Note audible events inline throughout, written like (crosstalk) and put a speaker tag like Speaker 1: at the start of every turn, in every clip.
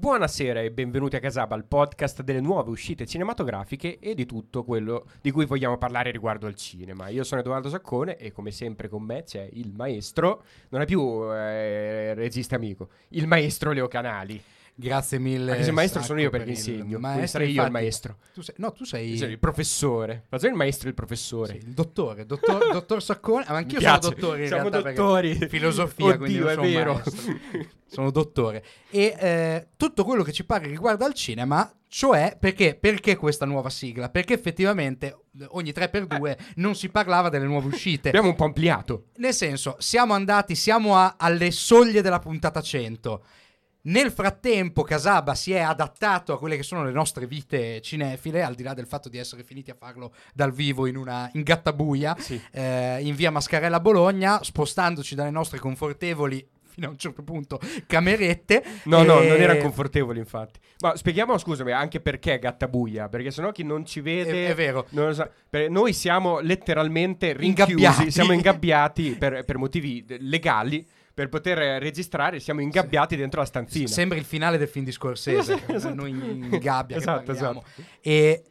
Speaker 1: Buonasera e benvenuti a Casaba, il podcast delle nuove uscite cinematografiche e di tutto quello di cui vogliamo parlare riguardo al cinema. Io sono Edoardo Saccone e come sempre con me c'è il maestro, non è più eh, regista amico, il maestro Leo Canali.
Speaker 2: Grazie mille.
Speaker 1: Anche se il maestro sono io
Speaker 2: per
Speaker 1: perché
Speaker 2: il
Speaker 1: insegno,
Speaker 2: maestro,
Speaker 1: quindi sarei io il
Speaker 2: infatti,
Speaker 1: maestro.
Speaker 2: Tu sei, no, tu sei,
Speaker 1: sono il professore. Ma sono il maestro e il professore.
Speaker 2: sì, il dottore, dottor, (laughs) dottor Saccone. Ma anch'io sono dottore in
Speaker 1: Siamo
Speaker 2: realtà,
Speaker 1: dottori.
Speaker 2: Filosofia, quindi
Speaker 1: Oddio,
Speaker 2: non
Speaker 1: è
Speaker 2: sono
Speaker 1: vero.
Speaker 2: Sono dottore. E eh, tutto quello che ci pare riguarda il cinema, cioè perché, perché questa nuova sigla? Perché effettivamente ogni 3x2 non si parlava delle nuove uscite.
Speaker 1: Abbiamo un po' ampliato.
Speaker 2: Nel senso, siamo andati, siamo a- alle soglie della puntata 100. Nel frattempo, Casaba si è adattato a quelle che sono le nostre vite cinefile, al di là del fatto di essere finiti a farlo dal vivo in una in gattabuia,
Speaker 1: Sì.
Speaker 2: eh, in via Mascarella Bologna, spostandoci dalle nostre confortevoli fino a un certo punto camerette.
Speaker 1: No, no,
Speaker 2: e-
Speaker 1: non erano confortevoli, infatti. Ma spieghiamo, scusami, anche perché gattabuia. Perché sennò chi non ci vede.
Speaker 2: È- è vero.
Speaker 1: Per- noi siamo letteralmente rinchiusi,
Speaker 2: Ingabbiati.
Speaker 1: siamo ingabbiati (laughs) per, per motivi legali. Per poter eh, registrare, siamo ingabbiati dentro la stanzina.
Speaker 2: Sembra il finale del film di Scorsese, (laughs)
Speaker 1: Esatto.
Speaker 2: noi in gabbia
Speaker 1: Esatto, esatto.
Speaker 2: E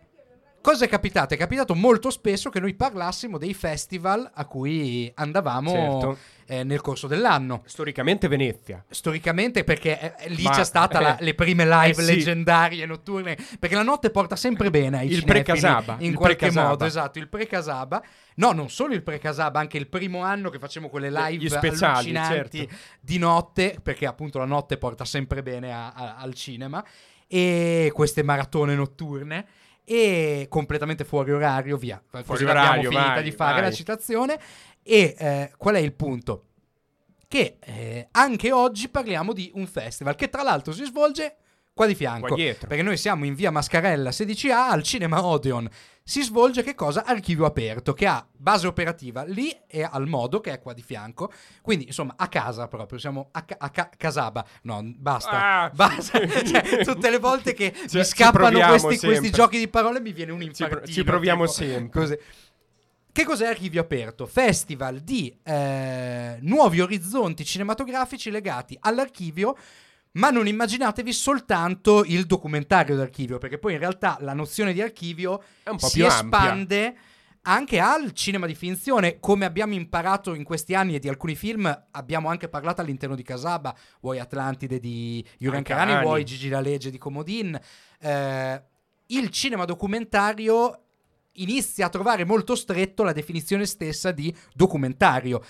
Speaker 2: cosa è capitato? È capitato molto spesso che noi parlassimo dei festival a cui andavamo
Speaker 1: Certo.
Speaker 2: eh, nel corso dell'anno.
Speaker 1: Storicamente Venezia.
Speaker 2: Storicamente, perché eh, lì
Speaker 1: Ma-
Speaker 2: c'è stata la-
Speaker 1: eh,
Speaker 2: le prime live
Speaker 1: eh sì.
Speaker 2: leggendarie notturne. Perché la notte porta sempre bene ai
Speaker 1: Il pre-Casaba,
Speaker 2: In
Speaker 1: il
Speaker 2: qualche
Speaker 1: pre-Casaba.
Speaker 2: modo, esatto. Il pre-Casaba. No, non solo il pre-Casaba, anche il primo anno che facevamo quelle live
Speaker 1: speciali,
Speaker 2: allucinanti
Speaker 1: certo.
Speaker 2: di notte, perché appunto la notte porta sempre bene a- a- al cinema. E queste maratone notturne. E completamente fuori orario, via. Così l'abbiamo
Speaker 1: orario,
Speaker 2: finita
Speaker 1: vai,
Speaker 2: di fare
Speaker 1: vai.
Speaker 2: la citazione. E eh, qual è il punto? Che eh, anche oggi parliamo di un festival che tra l'altro si svolge qua di fianco.
Speaker 1: Qua.
Speaker 2: Perché noi siamo in via Mascarella 16A al Cinema Odeon. Si svolge che cosa? Archivio aperto, che ha base operativa lì e al modo, che è qua di fianco. Quindi, insomma, a casa proprio, siamo a, ca- a ca- Casaba. No, basta.
Speaker 1: Ah. (laughs)
Speaker 2: basta. Cioè, tutte le volte che
Speaker 1: Cioè,
Speaker 2: mi scappano questi, questi giochi di parole mi viene un
Speaker 1: Ci pro-
Speaker 2: infartino.
Speaker 1: ci proviamo
Speaker 2: tipo,
Speaker 1: sempre.
Speaker 2: così. Che cos'è Archivio Aperto? Festival di eh, nuovi orizzonti cinematografici legati all'archivio, ma non immaginatevi soltanto il documentario d'archivio, perché poi in realtà la nozione di archivio si
Speaker 1: più ampia.
Speaker 2: espande anche al cinema di finzione, come abbiamo imparato in questi anni e di alcuni film, abbiamo anche parlato all'interno di Casaba, vuoi Atlantide di Juran
Speaker 1: Anche
Speaker 2: Carani,
Speaker 1: Ani.
Speaker 2: vuoi Gigi La Legge di Comodin. Eh, il cinema documentario inizia a trovare molto stretto la definizione stessa di documentario.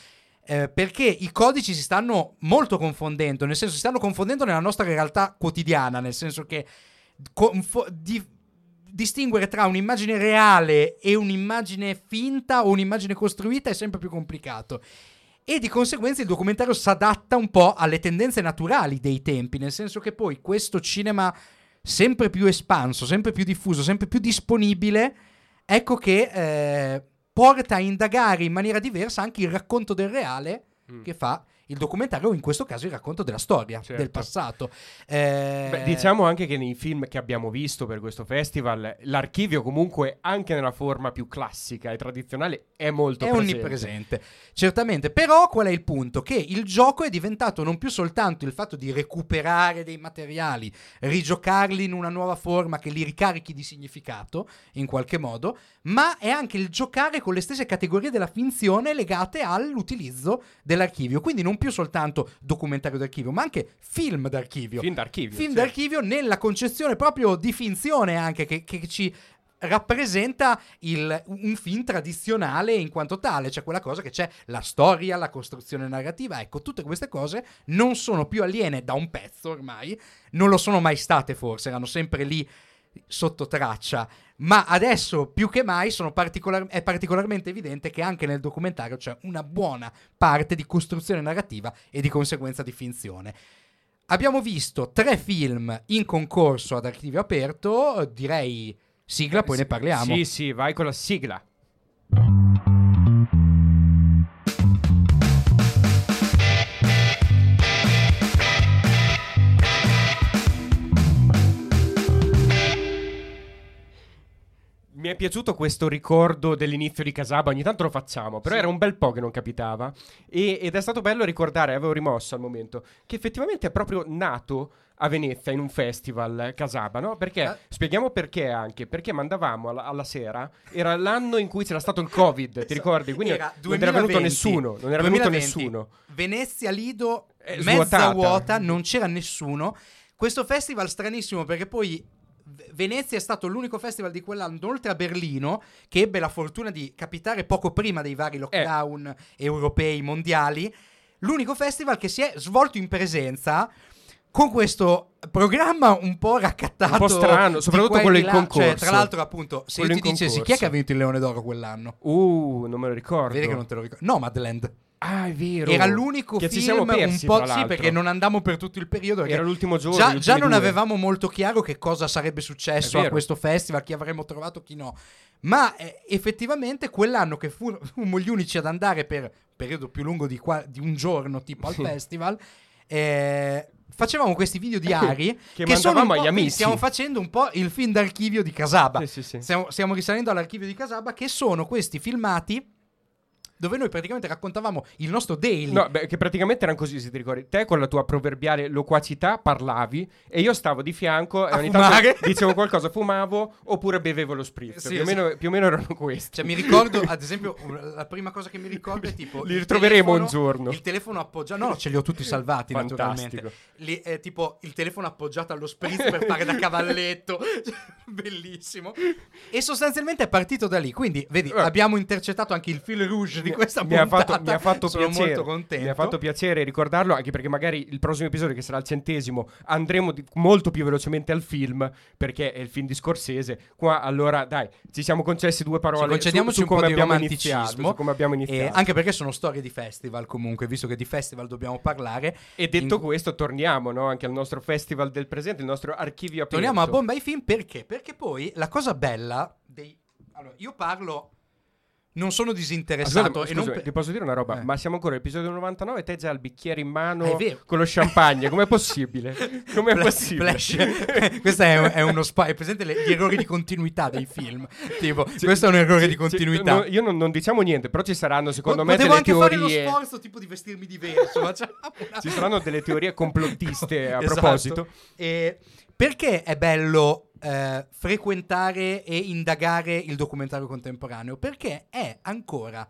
Speaker 2: Eh, perché i codici si stanno molto confondendo, nel senso si stanno confondendo nella nostra realtà quotidiana, nel senso che confo- di- distinguere tra un'immagine reale e un'immagine finta o un'immagine costruita è sempre più complicato. E di conseguenza il documentario si adatta un po' alle tendenze naturali dei tempi, nel senso che poi questo cinema sempre più espanso, sempre più diffuso, sempre più disponibile, ecco che eh, porta a indagare in maniera diversa anche il racconto del reale
Speaker 1: Mm.
Speaker 2: che fa il documentario, in questo caso il racconto della storia,
Speaker 1: Certo.
Speaker 2: del passato. Eh,
Speaker 1: Beh, diciamo anche che nei film che abbiamo visto per questo festival, l'archivio comunque anche nella forma più classica e tradizionale è molto
Speaker 2: è
Speaker 1: presente.
Speaker 2: onnipresente, certamente. Però qual è il punto? Che il gioco è diventato non più soltanto il fatto di recuperare dei materiali, rigiocarli in una nuova forma che li ricarichi di significato, in qualche modo, ma è anche il giocare con le stesse categorie della finzione legate all'utilizzo dell'archivio. Quindi non più soltanto documentario d'archivio, ma anche film d'archivio.
Speaker 1: Film d'archivio.
Speaker 2: Film
Speaker 1: certo.
Speaker 2: d'archivio nella concezione proprio di finzione anche che, che ci rappresenta il- un film tradizionale in quanto tale, cioè quella cosa che c'è la storia, la costruzione narrativa, ecco, tutte queste cose non sono più aliene da un pezzo ormai, non lo sono mai state forse, erano sempre lì sotto traccia, ma adesso più che mai sono particolar- è particolarmente evidente che anche nel documentario c'è una buona parte di costruzione narrativa e di conseguenza di finzione. Abbiamo visto tre film in concorso ad archivio aperto, direi sigla, poi ne parliamo.
Speaker 1: Sì, sì, vai con la sigla. Mi è piaciuto questo ricordo dell'inizio di Casaba, ogni tanto lo facciamo, però
Speaker 2: Sì.
Speaker 1: era un bel po' che non capitava. E- ed è stato bello ricordare, avevo rimosso al momento, che effettivamente è proprio nato a Venezia in un festival eh, Casaba, no? Perché,
Speaker 2: Eh.
Speaker 1: spieghiamo perché anche, perché mandavamo alla, alla sera, era l'anno in cui c'era stato il Covid, ti ricordi? Quindi
Speaker 2: Era
Speaker 1: non era venuto
Speaker 2: 2020.
Speaker 1: nessuno, non era venuto
Speaker 2: 2020.
Speaker 1: nessuno.
Speaker 2: Venezia Lido
Speaker 1: È
Speaker 2: mezza
Speaker 1: svuotata.
Speaker 2: vuota, non c'era nessuno. Questo festival stranissimo perché poi Venezia è stato l'unico festival di quell'anno, oltre a Berlino, che ebbe la fortuna di capitare poco prima dei vari lockdown europei mondiali. L'unico festival che si è svolto in presenza con questo programma un po' raccattato.
Speaker 1: Un po' strano, soprattutto quello in
Speaker 2: là.
Speaker 1: concorso.
Speaker 2: Cioè, tra l'altro, appunto, se
Speaker 1: Quello
Speaker 2: io ti dicessi chi è che ha vinto il Leone d'Oro quell'anno?
Speaker 1: Uh, non me lo ricordo.
Speaker 2: Vedi che non te lo ricordo. Nomadland.
Speaker 1: Ah, è vero.
Speaker 2: Era l'unico
Speaker 1: che ci
Speaker 2: film
Speaker 1: siamo persi,
Speaker 2: un po' sì, perché non andammo per tutto il periodo.
Speaker 1: Era l'ultimo giorno.
Speaker 2: Già, già non
Speaker 1: due.
Speaker 2: avevamo molto chiaro che cosa sarebbe successo a questo festival, chi avremmo trovato, chi no. Ma eh, effettivamente quell'anno che fu- fummo gli unici ad andare per un periodo più lungo di, qua- di un giorno, tipo al festival, eh, facevamo questi video diari (laughs)
Speaker 1: Che
Speaker 2: sono
Speaker 1: mandavamo
Speaker 2: po'-
Speaker 1: agli amici.
Speaker 2: Stiamo facendo un po' il film d'archivio di Casaba.
Speaker 1: Sì, sì, sì.
Speaker 2: Stiamo, stiamo risalendo all'archivio di Casaba, che sono questi filmati dove noi praticamente raccontavamo il nostro daily.
Speaker 1: No, beh, che praticamente erano così, se ti ricordi. Te con la tua proverbiale loquacità parlavi e io stavo di fianco e ogni tanto dicevo qualcosa, fumavo oppure bevevo lo spritz.
Speaker 2: Sì,
Speaker 1: più, o meno, più o meno erano questi.
Speaker 2: Cioè, mi ricordo, ad esempio, (laughs) la prima cosa che mi ricordo è tipo.
Speaker 1: Li ritroveremo
Speaker 2: telefono-
Speaker 1: un giorno.
Speaker 2: Il telefono appoggiato. No, ce li ho tutti salvati,
Speaker 1: Fantastico.
Speaker 2: naturalmente. Li- eh, tipo il telefono appoggiato allo spritz per fare da cavalletto. (laughs) Cioè, Bellissimo. E sostanzialmente è partito da lì. Quindi, vedi,
Speaker 1: Eh.
Speaker 2: abbiamo intercettato anche il fil rouge di questa
Speaker 1: mi ha
Speaker 2: puntata.
Speaker 1: fatto, mi ha fatto
Speaker 2: Sono
Speaker 1: piacere.
Speaker 2: molto contento.
Speaker 1: Mi ha fatto piacere ricordarlo, anche perché magari il prossimo episodio, che sarà il centesimo, andremo di- molto più velocemente al film, perché è il film di Scorsese. Qua, allora, dai, ci siamo concessi due parole su,
Speaker 2: concediamoci
Speaker 1: su
Speaker 2: un po'
Speaker 1: come
Speaker 2: di
Speaker 1: abbiamo iniziato. Su come abbiamo iniziato.
Speaker 2: anche perché sono storie di festival, comunque, visto che di festival dobbiamo parlare.
Speaker 1: E detto
Speaker 2: In-
Speaker 1: questo, torniamo no, anche al nostro festival del presente, il nostro archivio aperto.
Speaker 2: Torniamo a bomba ai film perché? Perché poi la cosa bella dei... Allora, io parlo... Non sono disinteressato
Speaker 1: Ascolta,
Speaker 2: e non
Speaker 1: ti posso dire una roba?
Speaker 2: Eh.
Speaker 1: Ma siamo ancora all'episodio 99 e te già il bicchiere in mano
Speaker 2: Ah,
Speaker 1: con lo champagne. Com'è possibile? (laughs) Com'è
Speaker 2: Flash-
Speaker 1: possibile? (laughs)
Speaker 2: Questo è, un- è uno spa- è presente le- gli errori di continuità dei film tipo questo è un errore di
Speaker 1: Sì,
Speaker 2: continuità
Speaker 1: no, io non, non diciamo niente, però ci saranno secondo me
Speaker 2: potevo
Speaker 1: delle
Speaker 2: anche fare
Speaker 1: teorie.
Speaker 2: lo sforzo tipo di vestirmi diverso ma una-
Speaker 1: Ci saranno delle teorie complottiste a (laughs)
Speaker 2: Esatto.
Speaker 1: proposito.
Speaker 2: E perché è bello eh, frequentare e indagare il documentario contemporaneo? Perché è ancora.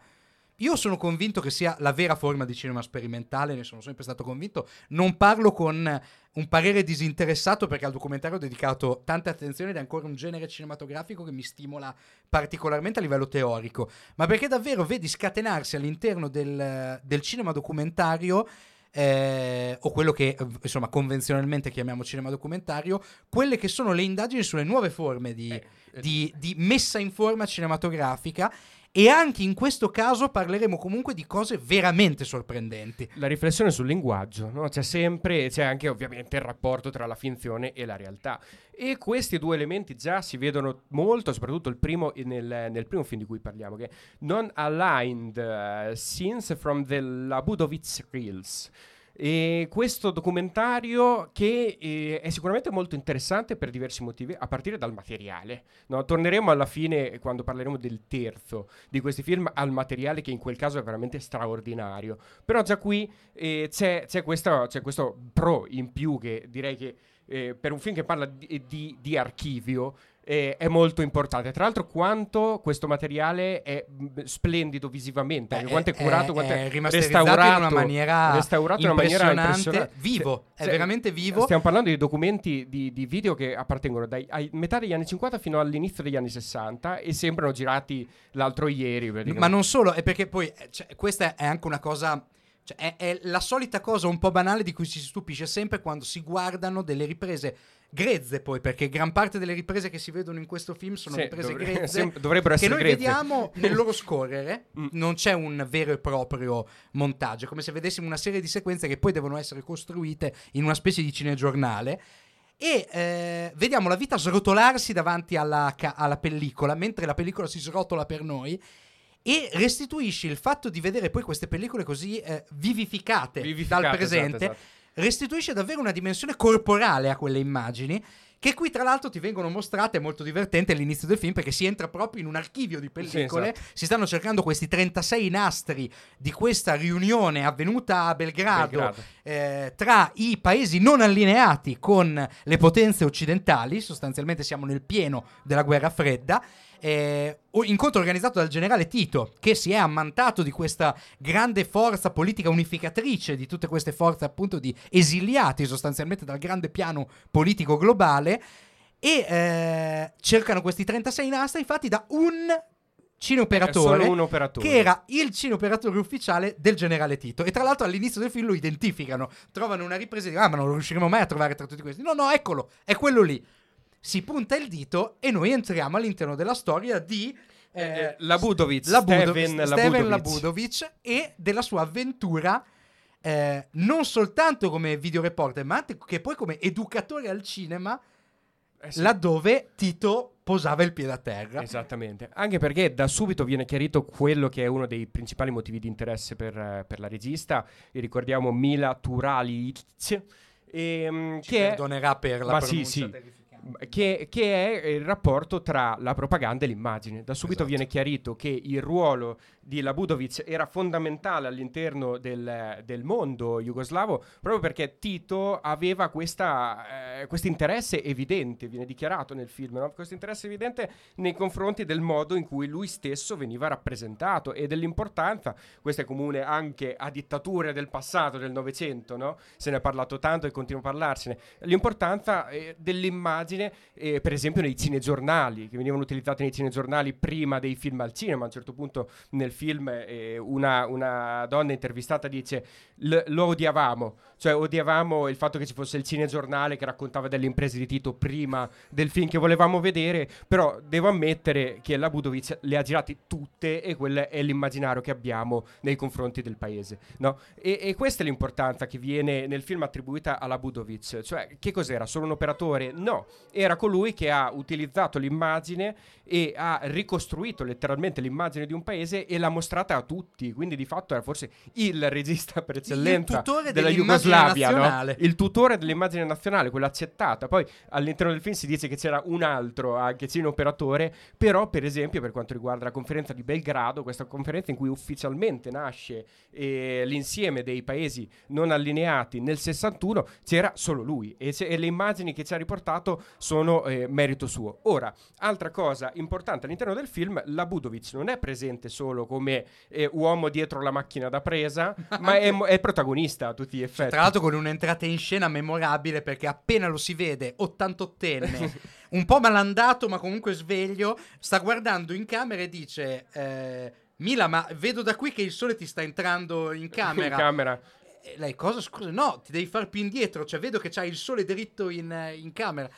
Speaker 2: Io sono convinto che sia la vera forma di cinema sperimentale, ne sono sempre stato convinto. Non parlo con un parere disinteressato perché al documentario ho dedicato tanta attenzione ed è ancora un genere cinematografico che mi stimola particolarmente a livello teorico, ma perché davvero vedi scatenarsi all'interno del, del cinema documentario eh, o quello che eh, insomma convenzionalmente chiamiamo cinema documentario, quelle che sono le indagini sulle nuove forme di,
Speaker 1: Eh,
Speaker 2: di- di messa in forma cinematografica e anche in questo caso parleremo comunque di cose veramente sorprendenti.
Speaker 1: La riflessione sul linguaggio, no? c'è sempre, c'è anche ovviamente il rapporto tra la finzione e la realtà. E questi due elementi già si vedono molto, soprattutto primo nel, nel primo film di cui parliamo, che è Non Aligned uh, Scenes from the Labudovitz Reels. E questo documentario che eh, è sicuramente molto interessante per diversi motivi, a partire dal materiale. no? Torneremo alla fine, quando parleremo del terzo di questi film, al materiale che in quel caso è veramente straordinario. Però già qui eh, c'è, c'è questo, c'è questo pro in più che direi che eh, per un film che parla di, di- di archivio eh, è molto importante. Tra l'altro, quanto questo materiale è splendido visivamente,
Speaker 2: Beh,
Speaker 1: quanto è curato, quanto è,
Speaker 2: rimasterizzato
Speaker 1: restaurato
Speaker 2: in una maniera
Speaker 1: restaurato in una maniera
Speaker 2: impressionante, vivo,
Speaker 1: Se-
Speaker 2: è
Speaker 1: se-
Speaker 2: veramente vivo.
Speaker 1: Stiamo parlando di documenti di, di video che appartengono dai ai- metà degli anni 50 fino all'inizio degli anni 60 e sembrano girati l'altro ieri.
Speaker 2: Ma non solo, è perché poi eh, cioè, questa è anche una cosa. Cioè, è, è la solita cosa un po' banale di cui si stupisce sempre quando si guardano delle riprese grezze, poi, perché gran parte delle riprese che si vedono in questo film sono
Speaker 1: Sì,
Speaker 2: riprese
Speaker 1: dovre- (laughs)
Speaker 2: grezze.
Speaker 1: sem- dovrebbero
Speaker 2: che
Speaker 1: essere
Speaker 2: noi
Speaker 1: grezze.
Speaker 2: vediamo nel loro scorrere,
Speaker 1: Mm.
Speaker 2: non c'è un vero e proprio montaggio, è come se vedessimo una serie di sequenze che poi devono essere costruite in una specie di cinegiornale. E eh, vediamo la vita srotolarsi davanti alla, ca- alla pellicola, mentre la pellicola si srotola per noi. E restituisce il fatto di vedere poi queste pellicole così eh, vivificate,
Speaker 1: Vivificate,
Speaker 2: dal
Speaker 1: esatto,
Speaker 2: presente.
Speaker 1: esatto.
Speaker 2: Restituisce davvero una dimensione corporale a quelle immagini che qui tra l'altro ti vengono mostrate, è molto divertente all'inizio del film perché si entra proprio in un archivio di pellicole,
Speaker 1: Sì, esatto.
Speaker 2: si stanno cercando questi 36 nastri di questa riunione avvenuta a Belgrado,
Speaker 1: Belgrado.
Speaker 2: eh, tra i paesi non allineati con le potenze occidentali, sostanzialmente siamo nel pieno della guerra fredda. Eh, incontro organizzato dal generale Tito, che si è ammantato di questa grande forza politica unificatrice di tutte queste forze, appunto, di esiliati sostanzialmente dal grande piano politico globale. E eh, cercano questi 36 nastri fatti da un cineoperatore
Speaker 1: operatore.
Speaker 2: che era il cineoperatore ufficiale del generale Tito. E tra l'altro all'inizio del film lo identificano, trovano una ripresa e dicono: Ah, ma non lo riusciremo mai a trovare tra tutti questi. No, no, eccolo, è quello lì. Si punta il dito e noi entriamo all'interno della storia di.
Speaker 1: Eh,
Speaker 2: Eh,
Speaker 1: Labudovic,
Speaker 2: Labudovic,
Speaker 1: Steven
Speaker 2: Steven
Speaker 1: Labudovic.
Speaker 2: E della sua avventura eh, non soltanto come videoreporter, ma anche che poi come educatore al cinema,
Speaker 1: Eh sì.
Speaker 2: laddove Tito posava il piede a terra.
Speaker 1: Esattamente, anche perché da subito viene chiarito quello che è uno dei principali motivi di interesse per, eh, per la regista, e ricordiamo Mila Turalic, ehm,
Speaker 2: Ci
Speaker 1: che,
Speaker 2: perdonerà per la
Speaker 1: Ma
Speaker 2: pronuncia
Speaker 1: sì, sì. Che- che è il rapporto tra la propaganda e l'immagine. Da subito
Speaker 2: Esatto.
Speaker 1: viene chiarito che il ruolo di Labudovic era fondamentale all'interno del, del mondo jugoslavo proprio perché Tito aveva eh, questo interesse evidente, viene dichiarato nel film, no? questo interesse evidente nei confronti del modo in cui lui stesso veniva rappresentato e dell'importanza, questo è comune anche a dittature del passato, del Novecento, no? se ne è parlato tanto e continua a parlarsene, l'importanza eh, dell'immagine, eh, per esempio nei cinegiornali, che venivano utilizzati nei cinegiornali prima dei film al cinema, a un certo punto nel film eh, una, una donna intervistata dice "L- lo odiavamo, cioè odiavamo il fatto che ci fosse il cinegiornale che raccontava delle imprese di Tito prima del film che volevamo vedere, però devo ammettere che la Budovic le ha girate tutte e quello è l'immaginario che abbiamo nei confronti del paese, no? E, e questa è l'importanza che viene nel film attribuita alla Budovic, cioè che cos'era? Solo un operatore? No, era colui che ha utilizzato l'immagine e ha ricostruito letteralmente l'immagine di un paese e l'ha mostrata a tutti, quindi di fatto era forse il regista per eccellenza della Jugoslavia, no? il tutore dell'immagine nazionale, quella accettata. Poi all'interno del film si dice che c'era un altro anche cineoperatore, però per esempio per quanto riguarda la conferenza di Belgrado, questa conferenza in cui ufficialmente nasce eh, l'insieme dei paesi non allineati nel 61, c'era solo lui e, e le immagini che ci ha riportato sono eh, merito suo. Ora, altra cosa importante all'interno del film, la Budovic non è presente solo come eh, uomo dietro la macchina da presa, (laughs) ma è, è protagonista a tutti gli effetti.
Speaker 2: Tra l'altro con un'entrata in scena memorabile perché appena lo si vede, 88enne, (laughs) un po' malandato ma comunque sveglio, sta guardando in camera e dice... eh, Mila, ma vedo da qui che il sole ti sta entrando in camera.
Speaker 1: in camera. (laughs)
Speaker 2: Lei, cosa? Scusa, no, ti devi far più indietro. Cioè, vedo che c'hai il sole dritto in, in camera.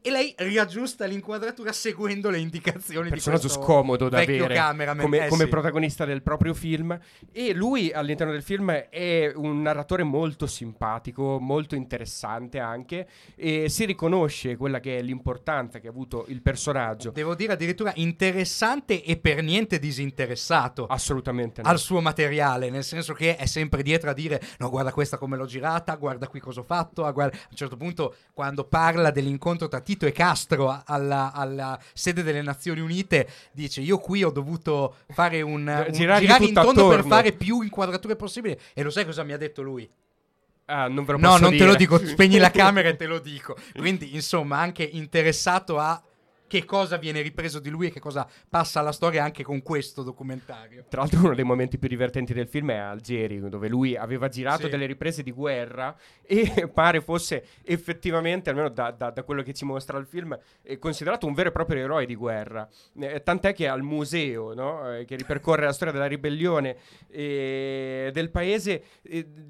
Speaker 2: E lei riaggiusta l'inquadratura seguendo le indicazioni
Speaker 1: personaggio
Speaker 2: di questo
Speaker 1: scomodo da avere come,
Speaker 2: Eh,
Speaker 1: come
Speaker 2: sì.
Speaker 1: protagonista del proprio film e lui all'interno del film è un narratore molto simpatico molto interessante anche e si riconosce quella che è l'importanza che ha avuto il personaggio
Speaker 2: Devo dire addirittura interessante e per niente disinteressato.
Speaker 1: assolutamente no.
Speaker 2: al suo materiale, nel senso che è sempre dietro a dire no guarda questa come l'ho girata, guarda qui cosa ho fatto, guarda-" a un certo punto quando parla dell'incontro tra Tito e Castro alla, alla sede delle Nazioni Unite dice io qui ho dovuto fare un, un girare in tondo per
Speaker 1: attorno."
Speaker 2: fare più inquadrature possibili e lo sai cosa mi ha detto lui?
Speaker 1: Ah, non ve lo
Speaker 2: No, non te lo
Speaker 1: dire.
Speaker 2: dico, spegni la (laughs) camera e te lo dico. Quindi, insomma, anche interessato a che cosa viene ripreso di lui e che cosa passa alla storia anche con questo documentario.
Speaker 1: Tra l'altro uno dei momenti più divertenti del film è Algeri, dove lui aveva girato
Speaker 2: Sì.
Speaker 1: delle riprese di guerra (laughs) e pare fosse effettivamente, almeno da, da- da quello che ci mostra il film, eh, considerato un vero e proprio eroe di guerra. Eh, tant'è che al museo, no, eh, che ripercorre la storia della ribellione eh, del paese,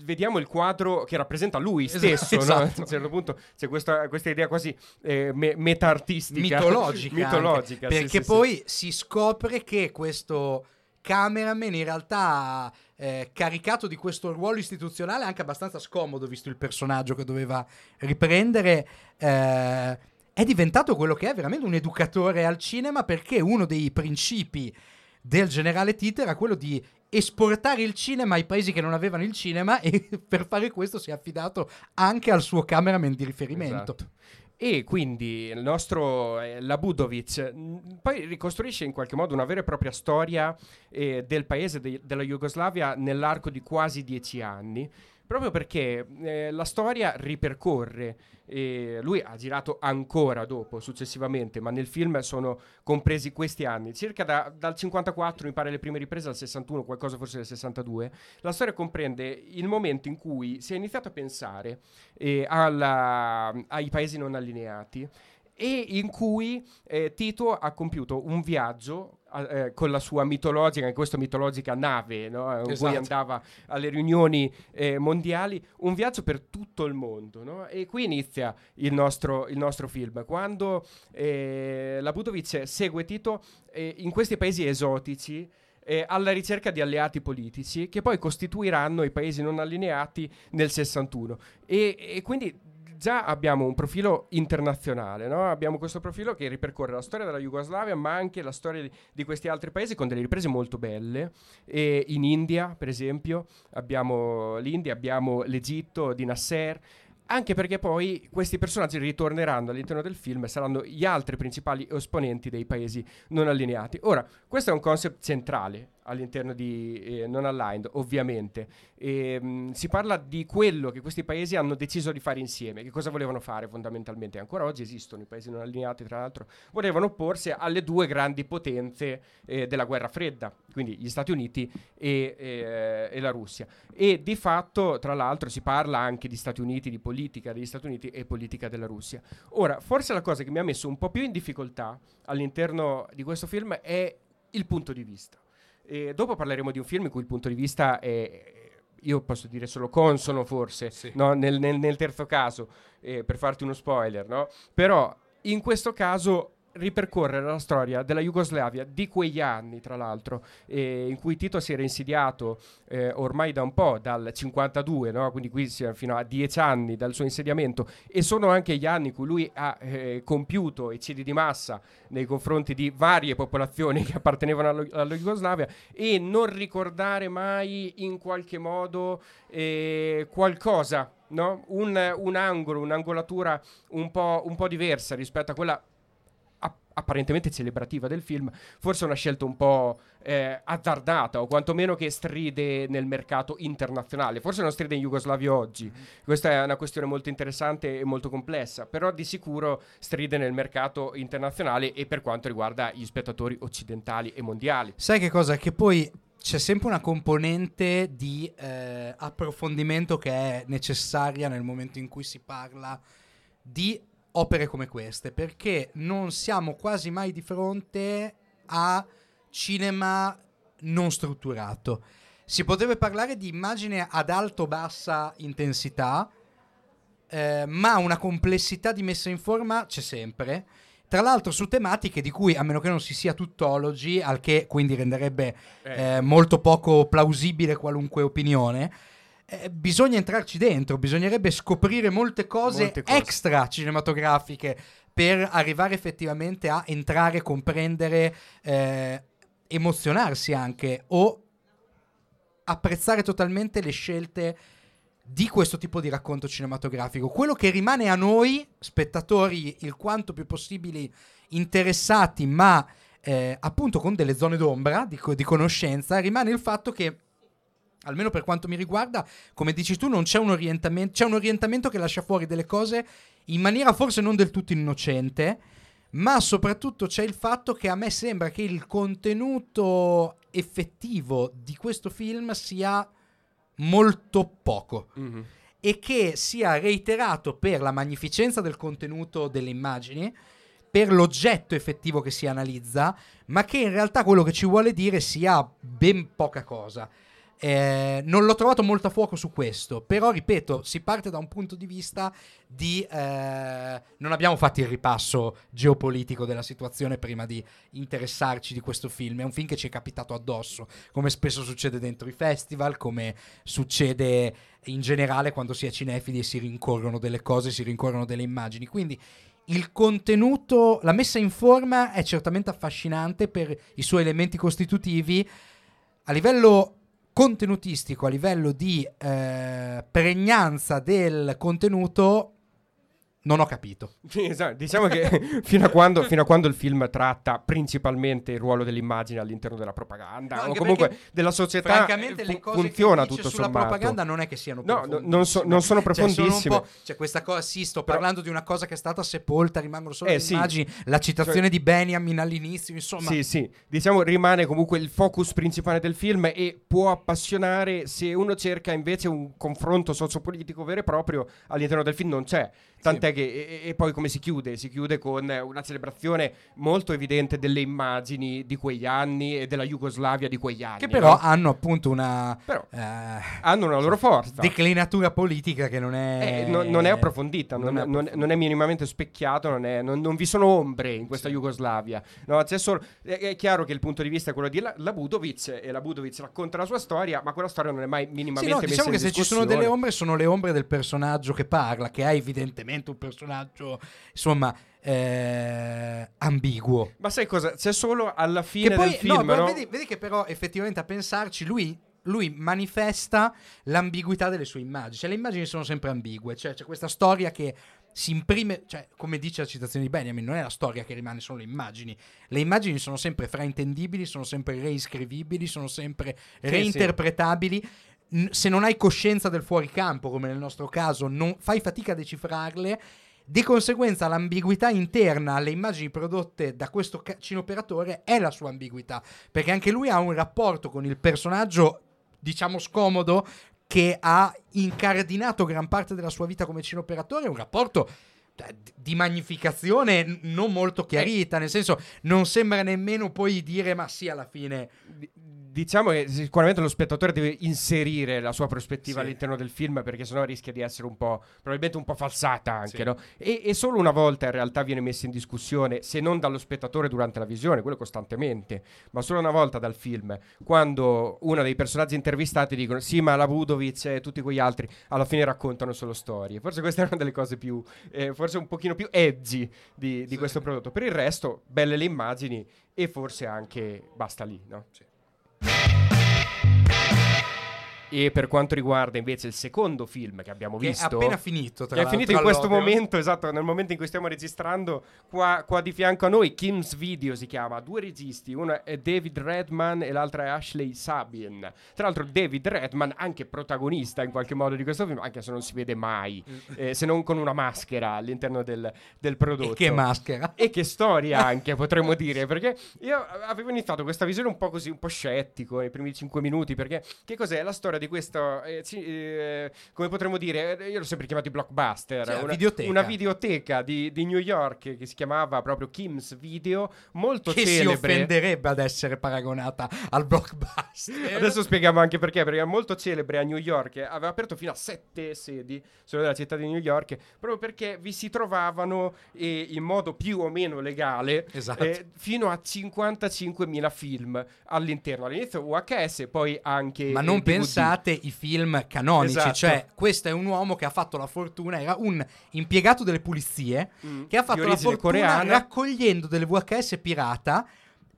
Speaker 1: vediamo il quadro che rappresenta lui
Speaker 2: Esatto,
Speaker 1: stesso. no?
Speaker 2: esatto.
Speaker 1: A un certo punto c'è questa, questa idea quasi eh, me- meta-artistica.
Speaker 2: mitologica,
Speaker 1: mitologica
Speaker 2: anche,
Speaker 1: sì,
Speaker 2: perché
Speaker 1: sì, sì.
Speaker 2: poi si scopre che questo cameraman in realtà eh, caricato di questo ruolo istituzionale anche abbastanza scomodo visto il personaggio che doveva riprendere eh, è diventato quello che è veramente un educatore al cinema perché uno dei principi del generale Tito era quello di esportare il cinema ai paesi che non avevano il cinema (laughs) e per fare questo si è affidato anche al suo cameraman di riferimento.
Speaker 1: Esatto. E quindi il nostro eh, Labudovic poi ricostruisce in qualche modo una vera e propria storia eh, del paese de- della Jugoslavia nell'arco di quasi dieci anni, proprio perché eh, la storia ripercorre. E lui ha girato ancora dopo, successivamente, ma nel film sono compresi questi anni, circa da- dal 54, mi pare le prime riprese, al 61, qualcosa forse del 62. La storia comprende il momento in cui si è iniziato a pensare eh, alla- ai paesi non allineati e in cui eh, Tito ha compiuto un viaggio eh, con la sua mitologica, in questo mitologica nave, no? in
Speaker 2: Esatto.
Speaker 1: cui andava alle riunioni eh, mondiali, un viaggio per tutto il mondo. no? E qui inizia il nostro, il nostro film, quando eh, la Budovic segue Tito eh, in questi paesi esotici eh, alla ricerca di alleati politici che poi costituiranno i paesi non allineati nel 61. E, e quindi già abbiamo un profilo internazionale, no? abbiamo questo profilo che ripercorre la storia della Jugoslavia, ma anche la storia di, di questi altri paesi con delle riprese molto belle. E in India, per esempio, abbiamo l'India, abbiamo l'Egitto di Nasser. Anche perché poi questi personaggi ritorneranno all'interno del film e saranno gli altri principali esponenti dei paesi non allineati. Ora, questo è un concept centrale all'interno di eh, Non Aligned, ovviamente. E, mh, si parla di quello che questi paesi hanno deciso di fare insieme, che cosa volevano fare fondamentalmente. Ancora oggi esistono i paesi non allineati, tra l'altro, volevano opporsi alle due grandi potenze eh, della guerra fredda, quindi gli Stati Uniti e, eh, e la Russia. E di fatto, tra l'altro, si parla anche di Stati Uniti, di politica degli Stati Uniti e politica della Russia. Ora, forse la cosa che mi ha messo un po' più in difficoltà all'interno di questo film è il punto di vista. E dopo parleremo di un film in cui il punto di vista è, io posso dire solo consono forse,
Speaker 2: Sì.
Speaker 1: no? nel, nel- nel terzo caso, eh, per farti uno spoiler, no? Però in questo caso ripercorre la storia della Jugoslavia di quegli anni, tra l'altro, eh, in cui Tito si era insediato eh, ormai da un po', dal 52, no? quindi qui siamo fino a dieci anni dal suo insediamento, e sono anche gli anni in cui lui ha eh, compiuto eccidi di massa nei confronti di varie popolazioni (laughs) che appartenevano allo- alla Jugoslavia e non ricordare mai in qualche modo eh, qualcosa, no? un, un angolo, un'angolatura un po', un po' diversa rispetto a quella apparentemente celebrativa del film, forse è una scelta un po' eh, azzardata o quantomeno che stride nel mercato internazionale. Forse non stride in Jugoslavia oggi. Questa è una questione molto interessante e molto complessa, però di sicuro stride nel mercato internazionale e per quanto riguarda gli spettatori occidentali e mondiali.
Speaker 2: Sai che cosa? Che poi c'è sempre una componente di eh, approfondimento che è necessaria nel momento in cui si parla di opere come queste, perché non siamo quasi mai di fronte a cinema non strutturato. Si potrebbe parlare di immagine ad alto-bassa intensità, eh, ma una complessità di messa in forma c'è sempre. Tra l'altro su tematiche di cui, a meno che non si sia tuttologi, al che quindi renderebbe eh, molto poco plausibile qualunque opinione, eh, bisogna entrarci dentro, bisognerebbe scoprire molte cose,
Speaker 1: Molte cose.
Speaker 2: extra cinematografiche per arrivare effettivamente a entrare, comprendere, eh, emozionarsi anche o apprezzare totalmente le scelte di questo tipo di racconto cinematografico. Quello che rimane a noi, spettatori, il quanto più possibili interessati, ma eh, appunto con delle zone d'ombra di, co- di conoscenza, rimane il fatto che, almeno per quanto mi riguarda, come dici tu, non c'è un orientamento, c'è un orientamento che lascia fuori delle cose in maniera forse non del tutto innocente, ma soprattutto c'è il fatto che a me sembra che il contenuto effettivo di questo film sia molto poco
Speaker 1: Mhm.
Speaker 2: e che sia reiterato per la magnificenza del contenuto delle immagini, per l'oggetto effettivo che si analizza, ma che in realtà quello che ci vuole dire sia ben poca cosa. Eh, non l'ho trovato molto a fuoco su questo, però ripeto, si parte da un punto di vista di... eh, non abbiamo fatto il ripasso geopolitico della situazione prima di interessarci di questo film, è un film che ci è capitato addosso, come spesso succede dentro i festival, come succede in generale quando si è cinefili e si rincorrono delle cose, si rincorrono delle immagini. Quindi il contenuto, la messa in forma è certamente affascinante per i suoi elementi costitutivi. A livello contenutistico, a livello di eh, pregnanza del contenuto, non ho capito.
Speaker 1: Esatto, diciamo che (laughs) fino a, quando, fino a, quando, il film tratta principalmente il ruolo dell'immagine all'interno della propaganda no, o comunque della società,
Speaker 2: francamente
Speaker 1: fu-
Speaker 2: le cose
Speaker 1: funziona
Speaker 2: che
Speaker 1: tutto
Speaker 2: sulla
Speaker 1: sommato.
Speaker 2: propaganda non è che siano
Speaker 1: no, no non, so, non, sono profondissime. Cioè, sono
Speaker 2: cioè questa cosa, sì, sto Però, parlando di una cosa che è stata sepolta, rimangono solo
Speaker 1: eh,
Speaker 2: le immagini, sì. la citazione cioè, di Benjamin all'inizio, insomma.
Speaker 1: Sì, sì, diciamo rimane comunque il focus principale del film e può appassionare se uno cerca invece un confronto sociopolitico vero e proprio all'interno del film non c'è. Tant'è sì. che e, e, poi come si chiude? Si chiude con una celebrazione molto evidente delle immagini di quegli anni e della Jugoslavia di quegli anni.
Speaker 2: Che però
Speaker 1: no?
Speaker 2: hanno appunto una...
Speaker 1: Però, eh, hanno una loro forza.
Speaker 2: Declinatura politica che non è...
Speaker 1: Eh, non, non, è approfondita, non, non, è approfondita. non, è minimamente specchiato, non, vi sono ombre in questa sì. Jugoslavia. No, solo, è, è, chiaro che il punto di vista è quello di la, la Budovic e la Budovic racconta la sua storia, ma quella storia non è mai minimamente sì, no,
Speaker 2: diciamo che
Speaker 1: se
Speaker 2: ci sono delle ombre sono le ombre del personaggio che parla, che ha evidentemente un personaggio insomma eh, ambiguo.
Speaker 1: Ma sai cosa? C'è solo alla fine poi, del film. No, no?
Speaker 2: Vedi, vedi, che però effettivamente a pensarci lui. Lui manifesta l'ambiguità delle sue immagini, cioè le immagini sono sempre ambigue, cioè c'è questa storia che si imprime, cioè come dice la citazione di Benjamin, non è la storia che rimane, sono le immagini. Le immagini sono sempre fraintendibili, sono sempre reiscrivibili, sono sempre reinterpretabili. Sì, sì. Se non hai coscienza del fuoricampo, come nel nostro caso, non, fai fatica a decifrarle di conseguenza l'ambiguità interna alle immagini prodotte da questo cineoperatore è la sua ambiguità, perché anche lui ha un rapporto con il personaggio, diciamo scomodo, che ha incardinato gran parte della sua vita come cineoperatore, un rapporto cioè, di magnificazione non molto chiarita, nel senso non sembra nemmeno poi dire ma sì alla fine
Speaker 1: diciamo che sicuramente lo spettatore deve inserire la sua prospettiva sì. all'interno del film perché sennò rischia di essere un po' probabilmente un po' falsata anche sì. no? e, e, solo una volta in realtà viene messa in discussione se non dallo spettatore durante la visione quello costantemente ma solo una volta dal film quando uno dei personaggi intervistati dicono sì ma la Budovic e tutti quegli altri alla fine raccontano solo storie forse questa (laughs) è una delle cose più eh, forse un pochino più edgy di, di sì. questo prodotto per il resto belle le immagini e forse anche basta lì no? Sì. Thank you E per quanto riguarda invece il secondo film che abbiamo
Speaker 2: che
Speaker 1: visto,
Speaker 2: è appena finito,
Speaker 1: tra che è finito in questo momento, esatto, nel momento in cui stiamo registrando, qua, qua, di fianco a noi, Kim's Video si chiama, due registi, uno è David Redman e l'altra è Ashley Sabin. Tra l'altro, David Redman, anche protagonista in qualche modo di questo film, anche se non si vede mai, mm. eh, se non con una maschera all'interno del, del prodotto. E
Speaker 2: che maschera!
Speaker 1: E che storia anche, potremmo (laughs) dire, perché io avevo iniziato questa visione un po' così, un po' scettico nei primi cinque minuti, perché che cos'è la storia? Di questo, eh, eh, come potremmo dire, eh, io l'ho sempre chiamato blockbuster,
Speaker 2: cioè,
Speaker 1: una,
Speaker 2: videoteca,
Speaker 1: una videoteca di, di, New York che si chiamava proprio Kim's Video, molto
Speaker 2: che
Speaker 1: celebre.
Speaker 2: si offenderebbe ad essere paragonata al blockbuster.
Speaker 1: Adesso spieghiamo anche perché, perché è molto celebre a New York, aveva aperto fino a sette sedi solo della città di New York, proprio perché vi si trovavano eh, in modo più o meno legale
Speaker 2: esatto. eh,
Speaker 1: fino a 55.000 film all'interno. All'inizio VHS, poi anche...
Speaker 2: Ma non
Speaker 1: DVD.
Speaker 2: Pensate i film canonici, esatto. cioè questo è un uomo che ha fatto la fortuna, era un impiegato delle pulizie mm. che ha fatto la fortuna coreana. raccogliendo delle VHS pirata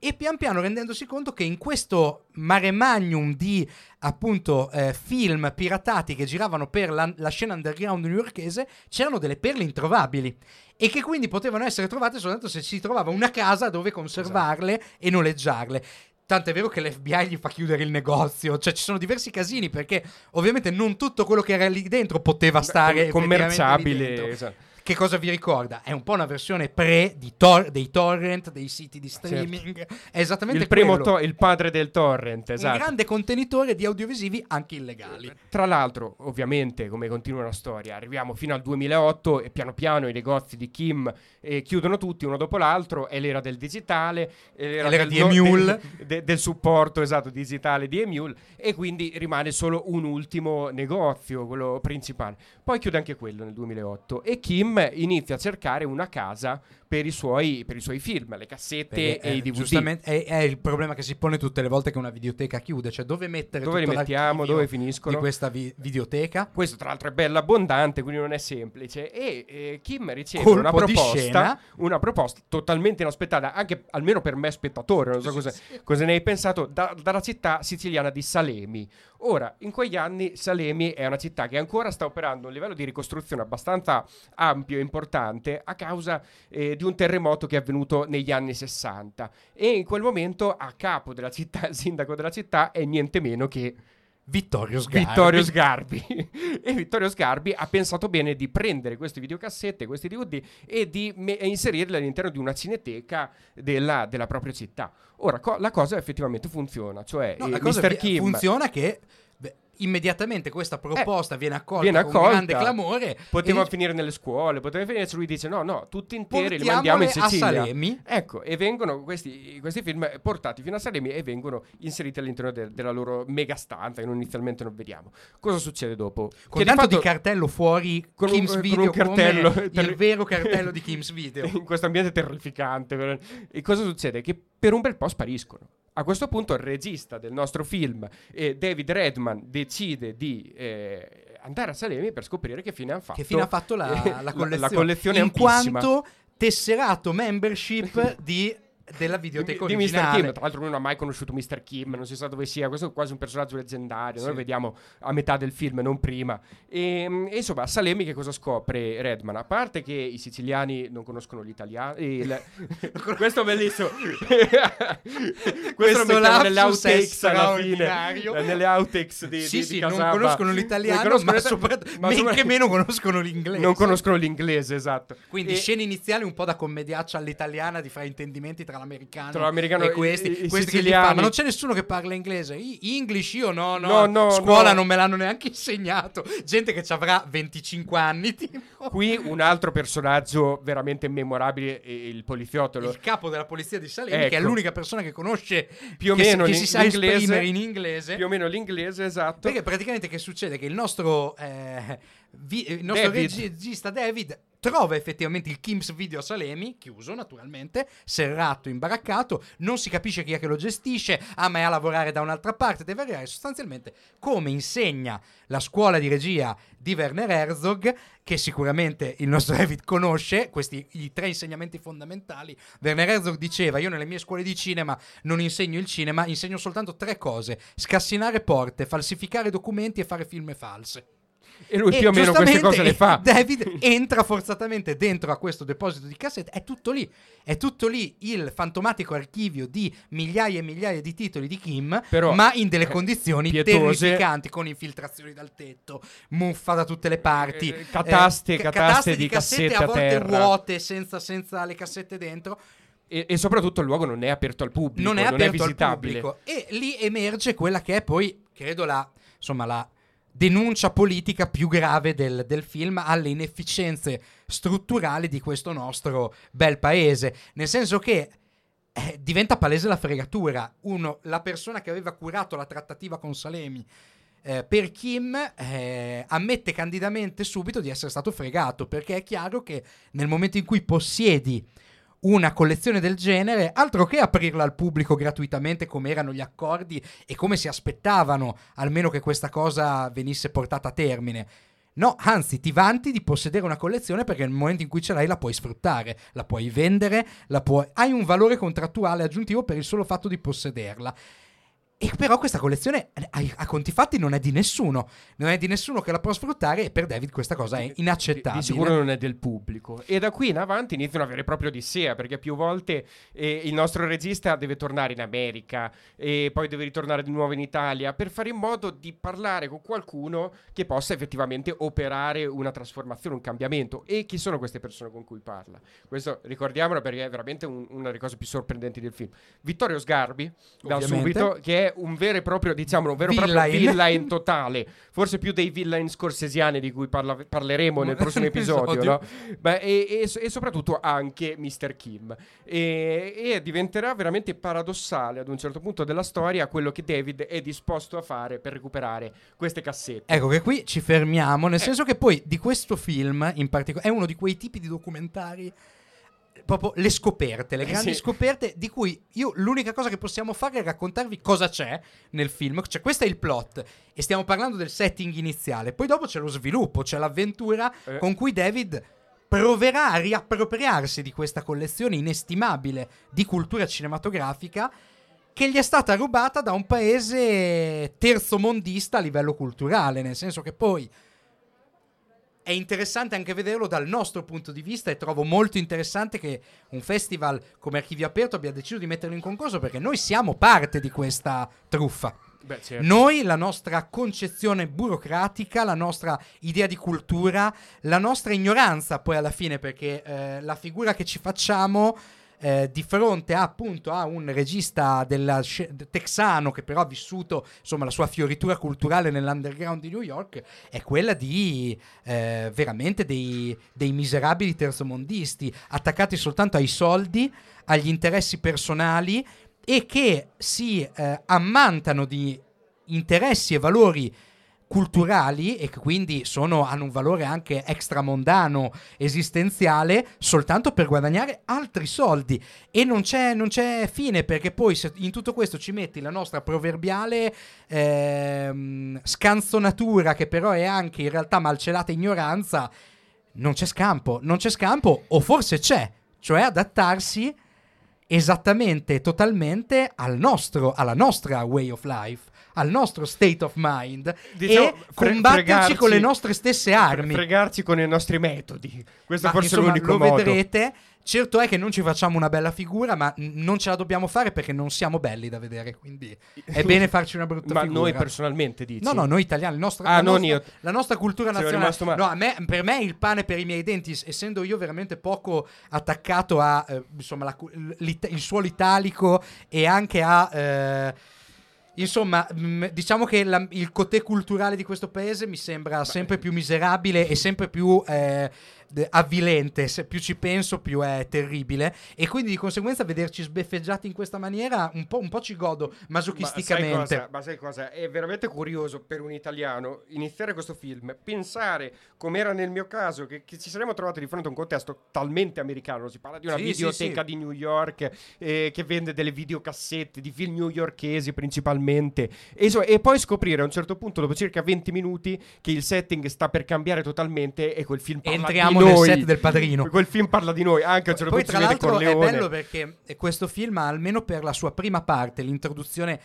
Speaker 2: e pian piano rendendosi conto che in questo mare magnum di appunto eh, film piratati che giravano per la, la scena underground newyorkese c'erano delle perle introvabili e che quindi potevano essere trovate soltanto se si trovava una casa dove conservarle esatto. e noleggiarle. Tanto è vero che l'FBI gli fa chiudere il negozio. Cioè, ci sono diversi casini perché ovviamente non tutto quello che era lì dentro poteva stare
Speaker 1: Com- commerciabile.
Speaker 2: Esatto che cosa vi ricorda? È un po' una versione pre tor- dei torrent, dei siti di certo. streaming. Certo. È esattamente
Speaker 1: il primo
Speaker 2: to-
Speaker 1: il padre del torrent, esatto.
Speaker 2: Un grande contenitore di audiovisivi anche illegali.
Speaker 1: Tra l'altro, ovviamente, come continua la storia, arriviamo fino al 2008 e piano piano i negozi di Kim eh, chiudono tutti uno dopo l'altro, è l'era del digitale, è l'era,
Speaker 2: l'era del, di Emule.
Speaker 1: De, de, del supporto esatto digitale di Emule e quindi rimane solo un ultimo negozio, quello principale. Poi chiude anche quello nel 2008 e Kim inizia a cercare una casa per i suoi, per i suoi film, le cassette
Speaker 2: Perché,
Speaker 1: e
Speaker 2: eh,
Speaker 1: i DVD.
Speaker 2: Giustamente è, è il problema che si pone tutte le volte che una videoteca chiude, cioè dove mettere
Speaker 1: Dove li
Speaker 2: tutto
Speaker 1: mettiamo, dove finiscono?
Speaker 2: di questa vi- videoteca?
Speaker 1: Questo tra l'altro è bello abbondante, quindi non è semplice. E eh, Kim riceve
Speaker 2: Colpo
Speaker 1: una proposta, una proposta totalmente inaspettata, anche almeno per me spettatore, non so cosa, cosa ne hai pensato, da- dalla città siciliana di Salemi. Ora, in quegli anni Salemi è una città che ancora sta operando un livello di ricostruzione abbastanza ampio e importante a causa eh, di un terremoto che è avvenuto negli anni 60. E in quel momento a capo della città, il (laughs) sindaco della città, è niente meno che
Speaker 2: Vittorio Sgarbi.
Speaker 1: Vittorio Sgarbi. (laughs) e Vittorio Sgarbi ha pensato bene di prendere queste videocassette, questi DVD e di me- e inserirle all'interno di una cineteca della, della propria città. Ora, co- la cosa effettivamente funziona, cioè
Speaker 2: No,
Speaker 1: eh, Mr.
Speaker 2: vi-
Speaker 1: Kim
Speaker 2: funziona che immediatamente questa proposta viene accolta
Speaker 1: viene
Speaker 2: con grande clamore.
Speaker 1: poteva
Speaker 2: e
Speaker 1: finire nelle scuole, poteva finire, lui dice no, no, tutti interi li mandiamo in
Speaker 2: a
Speaker 1: Sicilia.
Speaker 2: Salemi.
Speaker 1: Ecco, e vengono questi, questi film portati fino a Salemi e vengono inseriti all'interno de- della loro mega stanza che non inizialmente non vediamo. Cosa succede dopo?
Speaker 2: Con
Speaker 1: Che
Speaker 2: tanto
Speaker 1: fatto-
Speaker 2: di cartello fuori
Speaker 1: Con un-
Speaker 2: Kim's
Speaker 1: con
Speaker 2: Video
Speaker 1: un cartello terri-
Speaker 2: il vero cartello (laughs) di Kim's Video.
Speaker 1: in questo ambiente terrificante. E cosa succede? Che per un bel po' spariscono. A questo punto il regista del nostro film, eh, David Redman, decide di eh, andare a Salemi per scoprire che fine ha fatto.
Speaker 2: che fine ha fatto (laughs) la, la collezione,
Speaker 1: La collezione
Speaker 2: in
Speaker 1: ampissima.
Speaker 2: quanto tesserato membership (laughs) di, della
Speaker 1: di,
Speaker 2: videoteca
Speaker 1: di Mr.
Speaker 2: originale.
Speaker 1: Kim, tra l'altro lui non ha mai conosciuto Mr. Kim, non si sa dove sia, questo è quasi un personaggio leggendario, noi
Speaker 2: Sì.
Speaker 1: lo vediamo a metà del film, non prima. E, e insomma, a Salemi che cosa scopre Redman? A parte che i siciliani non conoscono l'italiano, il- (laughs) questo è bellissimo. questo,
Speaker 2: Questo
Speaker 1: lo mettiamo nelle outtakes alla fine, eh, nelle outtakes di,
Speaker 2: sì,
Speaker 1: di-
Speaker 2: sì,
Speaker 1: di
Speaker 2: non conoscono l'italiano,
Speaker 1: Non conoscono
Speaker 2: ma, soprattutto,
Speaker 1: ma
Speaker 2: men
Speaker 1: sopra-
Speaker 2: che meno conoscono l'inglese.
Speaker 1: Non conoscono l'inglese, esatto.
Speaker 2: Quindi
Speaker 1: E-
Speaker 2: scene iniziali un po' da commediaccia all'italiana di fraintendimenti tra l'americano,
Speaker 1: Tra l'americano
Speaker 2: e questi.
Speaker 1: i- i
Speaker 2: questi che ti
Speaker 1: siciliani.
Speaker 2: fanno, ma non c'è nessuno che parla inglese. I- English io no, no.
Speaker 1: No, no,
Speaker 2: Scuola
Speaker 1: no.
Speaker 2: non me l'hanno neanche insegnato. Gente che ci avrà 25 anni. (laughs) Tipo.
Speaker 1: Qui un altro personaggio veramente memorabile è il poliziotto.
Speaker 2: Il capo della polizia di Salemi, che è
Speaker 1: Ecco.
Speaker 2: l'unica persona che conosce
Speaker 1: Più o
Speaker 2: che,
Speaker 1: meno
Speaker 2: che si sa esprimere in inglese.
Speaker 1: Più o meno l'inglese, esatto.
Speaker 2: Perché praticamente che succede? Che il nostro, eh, vi- il nostro
Speaker 1: David.
Speaker 2: regista David trova effettivamente il Kim's Video a Salemi, chiuso naturalmente, serrato, imbaraccato, non si capisce chi è che lo gestisce, ah ma è a lavorare da un'altra parte, deve arrivare sostanzialmente come insegna la scuola di regia di Werner Herzog, che sicuramente il nostro (laughs) David conosce, questi i tre insegnamenti fondamentali. Werner Herzog diceva, io nelle mie scuole di cinema non insegno il cinema, insegno soltanto tre cose, scassinare porte, falsificare documenti e fare film false.
Speaker 1: E lui
Speaker 2: E
Speaker 1: più o meno queste cose le fa. (laughs)
Speaker 2: David entra forzatamente dentro a questo deposito di cassette, è tutto lì, è tutto lì il fantomatico archivio di migliaia e migliaia di titoli di Kim,
Speaker 1: Però,
Speaker 2: ma in delle
Speaker 1: eh,
Speaker 2: condizioni
Speaker 1: pietose.
Speaker 2: terrificanti, con infiltrazioni dal tetto, muffa da tutte le parti,
Speaker 1: Eh, cataste,
Speaker 2: ca-
Speaker 1: cataste di cassette
Speaker 2: a
Speaker 1: a
Speaker 2: volte
Speaker 1: terra.
Speaker 2: vuote senza, senza le cassette dentro.
Speaker 1: E, e soprattutto il luogo non è aperto al pubblico,
Speaker 2: non è aperto al
Speaker 1: visitabile.
Speaker 2: pubblico e lì emerge quella che è poi credo la insomma la denuncia politica più grave del, del film alle inefficienze strutturali di questo nostro bel paese. Nel senso che eh, diventa palese la fregatura. Uno la persona che aveva curato la trattativa con Salemi eh, per Kim eh, ammette candidamente subito di essere stato fregato perché è chiaro che nel momento in cui possiedi una collezione del genere, altro che aprirla al pubblico gratuitamente come erano gli accordi e come si aspettavano almeno che questa cosa venisse portata a termine. No, anzi, ti vanti di possedere una collezione perché nel momento in cui ce l'hai la puoi sfruttare, la puoi vendere, la puoi... hai un valore contrattuale aggiuntivo per il solo fatto di possederla. E però questa collezione eh, a, conti fatti non è di nessuno, non è di nessuno che la può sfruttare e per David questa cosa è inaccettabile.
Speaker 1: di sicuro non è del pubblico. E da qui in avanti inizia una vera e propria odissea, perché più volte eh, il nostro regista deve tornare in America e poi deve ritornare di nuovo in Italia per fare in modo di parlare con qualcuno che possa effettivamente operare una trasformazione, un cambiamento. E chi sono queste persone con cui parla? Questo ricordiamolo perché è veramente un- una delle cose più sorprendenti del film. Vittorio Sgarbi, da
Speaker 2: Ovviamente.
Speaker 1: subito, che è un vero e proprio, diciamo, un vero e proprio
Speaker 2: Villain. (laughs)
Speaker 1: totale, forse più dei villain scorsesiani di cui parla- parleremo nel (laughs) prossimo episodio, no? Beh, e, e- e soprattutto anche Mr. Kim. E, e diventerà veramente paradossale ad un certo punto della storia quello che David è disposto a fare per recuperare queste cassette.
Speaker 2: Ecco che qui ci fermiamo,
Speaker 1: Eh.
Speaker 2: nel senso che poi di questo film in particolare è uno di quei tipi di documentari proprio le scoperte, le
Speaker 1: Eh,
Speaker 2: grandi
Speaker 1: sì.
Speaker 2: scoperte di cui io l'unica cosa che possiamo fare è raccontarvi cosa c'è nel film. Cioè, questo è il plot e stiamo parlando del setting iniziale. Poi dopo c'è lo sviluppo, c'è l'avventura
Speaker 1: Eh.
Speaker 2: con cui David proverà a riappropriarsi di questa collezione inestimabile di cultura cinematografica che gli è stata rubata da un paese terzomondista a livello culturale, nel senso che poi è interessante anche vederlo dal nostro punto di vista e trovo molto interessante che un festival come Archivio Aperto abbia deciso di metterlo in concorso perché noi siamo parte di questa truffa.
Speaker 1: Beh, certo.
Speaker 2: Noi, la nostra concezione burocratica, la nostra idea di cultura, la nostra ignoranza poi alla fine perché eh, la figura che ci facciamo eh, di fronte a, appunto a un regista della texano che però ha vissuto insomma la sua fioritura culturale nell'underground di New York è quella di eh, veramente dei, dei miserabili terzomondisti attaccati soltanto ai soldi, agli interessi personali e che si eh, ammantano di interessi e valori culturali e che quindi sono, hanno un valore anche extramondano, esistenziale, soltanto per guadagnare altri soldi. E non c'è, non c'è fine perché poi se in tutto questo ci metti la nostra proverbiale ehm, scanzonatura che però è anche in realtà malcelata ignoranza, non c'è scampo, non c'è scampo o forse c'è, cioè adattarsi esattamente, totalmente al nostro, alla nostra way of life, al nostro state of mind
Speaker 1: Diciamo,
Speaker 2: e
Speaker 1: fre-
Speaker 2: combatterci
Speaker 1: fregarci-
Speaker 2: con le nostre stesse armi.
Speaker 1: Fregarci con i nostri metodi. Questo
Speaker 2: Ma,
Speaker 1: forse
Speaker 2: insomma,
Speaker 1: è l'unico
Speaker 2: lo
Speaker 1: modo.
Speaker 2: vedrete. Certo è che non ci facciamo una bella figura, ma non ce la dobbiamo fare perché non siamo belli da vedere. Quindi è (laughs) bene farci una brutta
Speaker 1: Ma
Speaker 2: figura.
Speaker 1: noi personalmente dici?
Speaker 2: No, no, noi italiani, il nostro-
Speaker 1: Ah,
Speaker 2: la,
Speaker 1: non
Speaker 2: nostra,
Speaker 1: io.
Speaker 2: la nostra cultura nazionale.
Speaker 1: male.
Speaker 2: No, me, per me il pane per i miei denti, essendo io veramente poco attaccato a eh, insomma, la il suolo italico e anche a. eh, Insomma, mh, diciamo che la- il cotè culturale di questo paese mi sembra sempre più miserabile e sempre più eh, avvilente. Se più ci penso, più è terribile. E quindi di conseguenza vederci sbeffeggiati in questa maniera un po', un po' ci godo
Speaker 1: Ma sai,
Speaker 2: masochisticamente.
Speaker 1: cosa, ma sai cosa? È veramente curioso per un italiano iniziare questo film, pensare come era nel mio caso, che, che ci saremmo trovati di fronte a un contesto talmente americano. Si parla di una
Speaker 2: Sì, sì,
Speaker 1: videoteca
Speaker 2: sì.
Speaker 1: di New York eh, che vende delle videocassette di film newyorkesi principalmente. E, insomma, e poi scoprire a un certo punto, dopo circa 20 minuti, che il setting sta per cambiare totalmente e quel film parla
Speaker 2: Entriamo
Speaker 1: di
Speaker 2: nel
Speaker 1: noi.
Speaker 2: set del Padrino.
Speaker 1: Quel film parla di noi, anche a un certo
Speaker 2: Poi,
Speaker 1: punto
Speaker 2: tra l'altro, è bello perché questo film, almeno per la sua prima parte, l'introduzione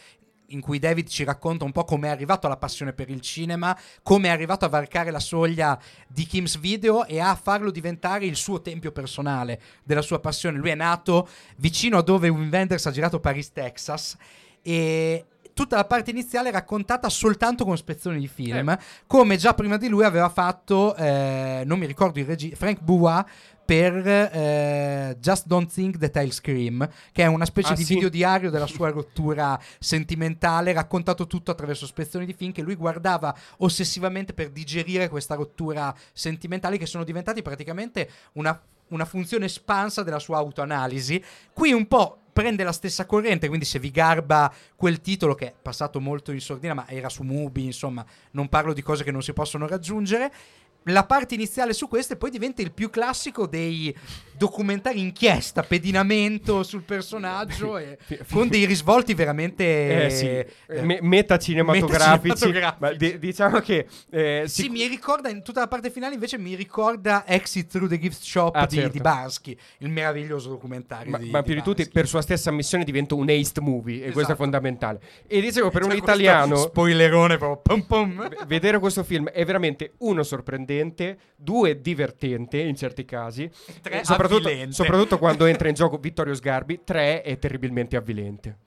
Speaker 2: in cui David ci racconta un po' come è arrivato alla passione per il cinema, come è arrivato a varcare la soglia di Kim's Video e a farlo diventare il suo tempio personale della sua passione. Lui è nato vicino a dove Wim Wenders ha girato Paris, Texas e tutta la parte iniziale raccontata soltanto con spezzoni di film, come già prima di lui aveva fatto, eh, non mi ricordo il regista, Frank Bois per eh, Just Don't Think That I'll Scream, che è una specie
Speaker 1: Ah,
Speaker 2: di
Speaker 1: sì.
Speaker 2: video diario della sua rottura sentimentale, raccontato tutto attraverso spezzoni di film che lui guardava ossessivamente per digerire questa rottura sentimentale, che sono diventati praticamente una, una funzione espansa della sua autoanalisi. Qui un po' prende la stessa corrente, quindi se vi garba quel titolo che è passato molto in sordina, ma era su Mubi, insomma, non parlo di cose che non si possono raggiungere. La parte iniziale su questo e poi diventa il più classico dei documentari inchiesta, pedinamento sul personaggio e con dei risvolti veramente
Speaker 1: Eh sì,
Speaker 2: eh,
Speaker 1: me- metacinematografici. (laughs)
Speaker 2: metacinematografici.
Speaker 1: Ma di- diciamo che eh,
Speaker 2: Sì,
Speaker 1: sic-
Speaker 2: mi ricorda in tutta la parte finale invece mi ricorda Exit Through the Gift Shop
Speaker 1: Ah,
Speaker 2: di,
Speaker 1: certo.
Speaker 2: di Barsky, il meraviglioso documentario
Speaker 1: ma,
Speaker 2: di,
Speaker 1: ma più di tutti, per sua stessa ammissione, diventa un haste movie. E questo è
Speaker 2: Esatto.
Speaker 1: fondamentale. E dicevo, per un
Speaker 2: Cioè, questo
Speaker 1: italiano,
Speaker 2: spoilerone proprio pum pum.
Speaker 1: vedere questo film è veramente uno sorprendente, due divertente in certi casi,
Speaker 2: tre
Speaker 1: soprattutto, soprattutto quando entra in gioco Vittorio Sgarbi, tre è terribilmente avvilente.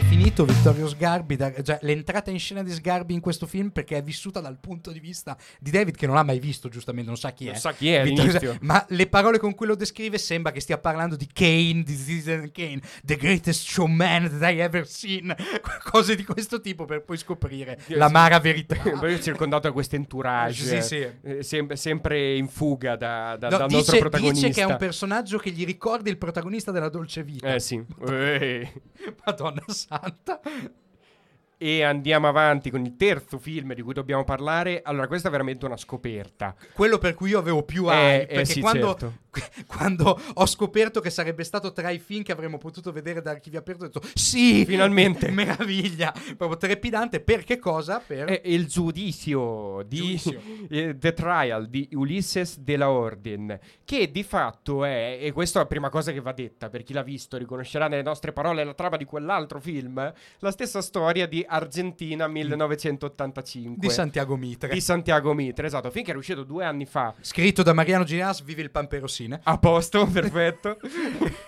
Speaker 2: Definito Vittorio Sgarbi, da- cioè l'entrata in scena di Sgarbi in questo film perché è vissuta dal punto di vista di David che non l'ha mai visto giustamente, non sa chi
Speaker 1: Non
Speaker 2: è.
Speaker 1: sa chi è
Speaker 2: Vittorio ma le parole con cui lo descrive sembra che stia parlando di Kane, di Citizen Kane, the greatest showman that I ever seen, (laughs) cose di questo tipo per poi scoprire
Speaker 1: Sì,
Speaker 2: l'amara verità. (laughs)
Speaker 1: Poi è circondato da questo entourage,
Speaker 2: Sì, sì.
Speaker 1: eh, sem- sempre in fuga da- da-
Speaker 2: No,
Speaker 1: dal
Speaker 2: dice,
Speaker 1: nostro protagonista.
Speaker 2: dice che è un personaggio che gli ricorda il protagonista della Dolce Vita.
Speaker 1: Eh sì. (laughs)
Speaker 2: Madonna santa.
Speaker 1: E andiamo avanti con il terzo film di cui dobbiamo parlare. Allora, questa è veramente una scoperta.
Speaker 2: Quello per cui io avevo più
Speaker 1: Eh,
Speaker 2: hype,
Speaker 1: eh,
Speaker 2: perché
Speaker 1: sì,
Speaker 2: quando
Speaker 1: certo.
Speaker 2: Quando ho scoperto che sarebbe stato tra i film che avremmo potuto vedere da archivio aperto, ho detto sì,
Speaker 1: Finalmente. (laughs)
Speaker 2: meraviglia, proprio trepidante. Per che cosa? Per
Speaker 1: È il giudizio di
Speaker 2: Giudizio. (laughs)
Speaker 1: eh, The Trial di Ulysses de la Orden, che di fatto è, e questa è la prima cosa che va detta, per chi l'ha visto riconoscerà nelle nostre parole la trama di quell'altro film, la stessa storia di Argentina 1985.
Speaker 2: di Santiago Mitre.
Speaker 1: Di Santiago Mitre, esatto, finché era uscito due anni fa
Speaker 2: Scritto da Mariano Ginas, vive il Pamperosine.
Speaker 1: a posto, (laughs) perfetto.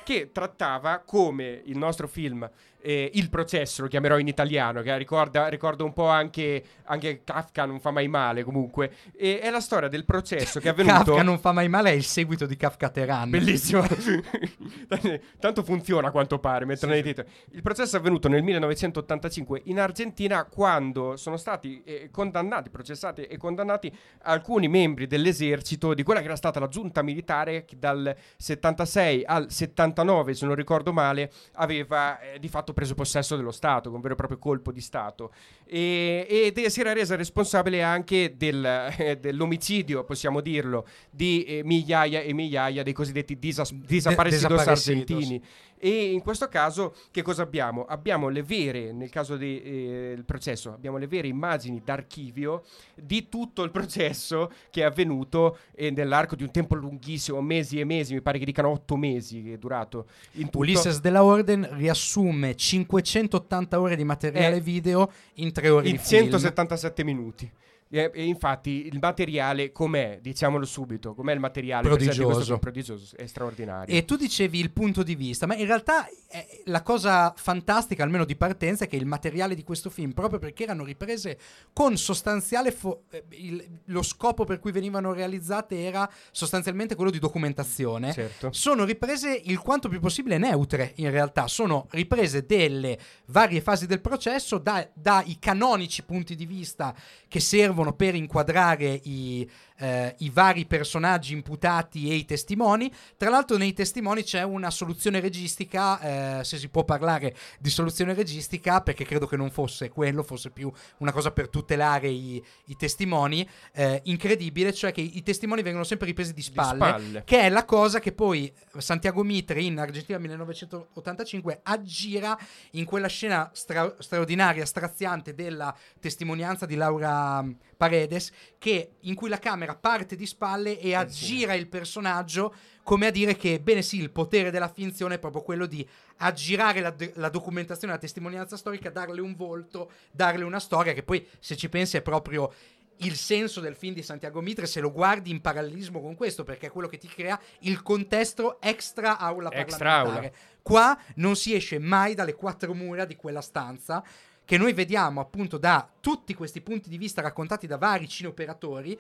Speaker 1: che trattava come il nostro film eh, Il processo, lo chiamerò in italiano, che ricorda, ricorda un po' anche, anche Kafka, non fa mai male comunque. E è la storia del processo che è avvenuto.
Speaker 2: Kafka non fa mai male, è il seguito di Kafka Teran.
Speaker 1: Bellissimo. (laughs) (laughs) Tanto funziona a quanto pare, mettono nei titoli. Il processo è avvenuto nel 1985 in Argentina quando sono stati eh, condannati, processati e condannati alcuni membri dell'esercito di quella che era stata la giunta militare che dal 76 al 79, se non ricordo male, aveva eh, di fatto preso possesso dello Stato, con un vero e proprio colpo di Stato. E, ed si era resa responsabile anche del, eh, dell'omicidio, possiamo dirlo, di eh, migliaia e migliaia dei cosiddetti disas- desaparecidos
Speaker 2: desaparecidos.
Speaker 1: argentini. E in questo caso che cosa abbiamo? Abbiamo le vere, nel caso del processo, abbiamo le vere immagini d'archivio di tutto il processo che è avvenuto eh, nell'arco di un tempo lunghissimo, mesi e mesi, mi pare che dicano otto mesi che è durato in tutto.
Speaker 2: Ulysses della Orden riassume 580 ore di materiale
Speaker 1: Eh,
Speaker 2: video in 3 ore
Speaker 1: in
Speaker 2: di film.
Speaker 1: 177 minuti. E, e infatti il materiale com'è, diciamolo subito, com'è il materiale
Speaker 2: Prodigioso.
Speaker 1: prodigioso, è straordinario.
Speaker 2: E tu dicevi il punto di vista, ma in realtà eh, la cosa fantastica, almeno di partenza, è che il materiale di questo film, proprio perché erano riprese con sostanziale... fo- eh, il- lo scopo per cui venivano realizzate era sostanzialmente quello di documentazione.
Speaker 1: certo.
Speaker 2: Sono riprese il quanto più possibile neutre, in realtà. Sono riprese delle varie fasi del processo, da- dai canonici punti di vista che servono per inquadrare i, eh, i vari personaggi imputati e i testimoni. Tra l'altro, nei testimoni c'è una soluzione registica, eh, se si può parlare di soluzione registica, perché credo che non fosse quello, fosse più una cosa per tutelare i, i testimoni. eh, incredibile, cioè che i testimoni vengono sempre ripresi di
Speaker 1: Di
Speaker 2: spalle
Speaker 1: spalle.
Speaker 2: che è la cosa che poi Santiago Mitre in Argentina 1985 aggira in quella scena stra- straordinaria, straziante della testimonianza di Laura Paredes, che, in cui la camera parte di spalle e aggira il personaggio come a dire che, bene sì, il potere della finzione è proprio quello di aggirare la, la documentazione, la testimonianza storica, darle un volto, darle una storia, che poi, se ci pensi, è proprio il senso del film di Santiago Mitre se lo guardi in parallelismo con questo, perché è quello che ti crea il contesto extra aula
Speaker 1: Extra
Speaker 2: parlamentare. Qua non si esce mai dalle quattro mura di quella stanza che noi vediamo appunto da tutti questi punti di vista raccontati da vari cineoperatori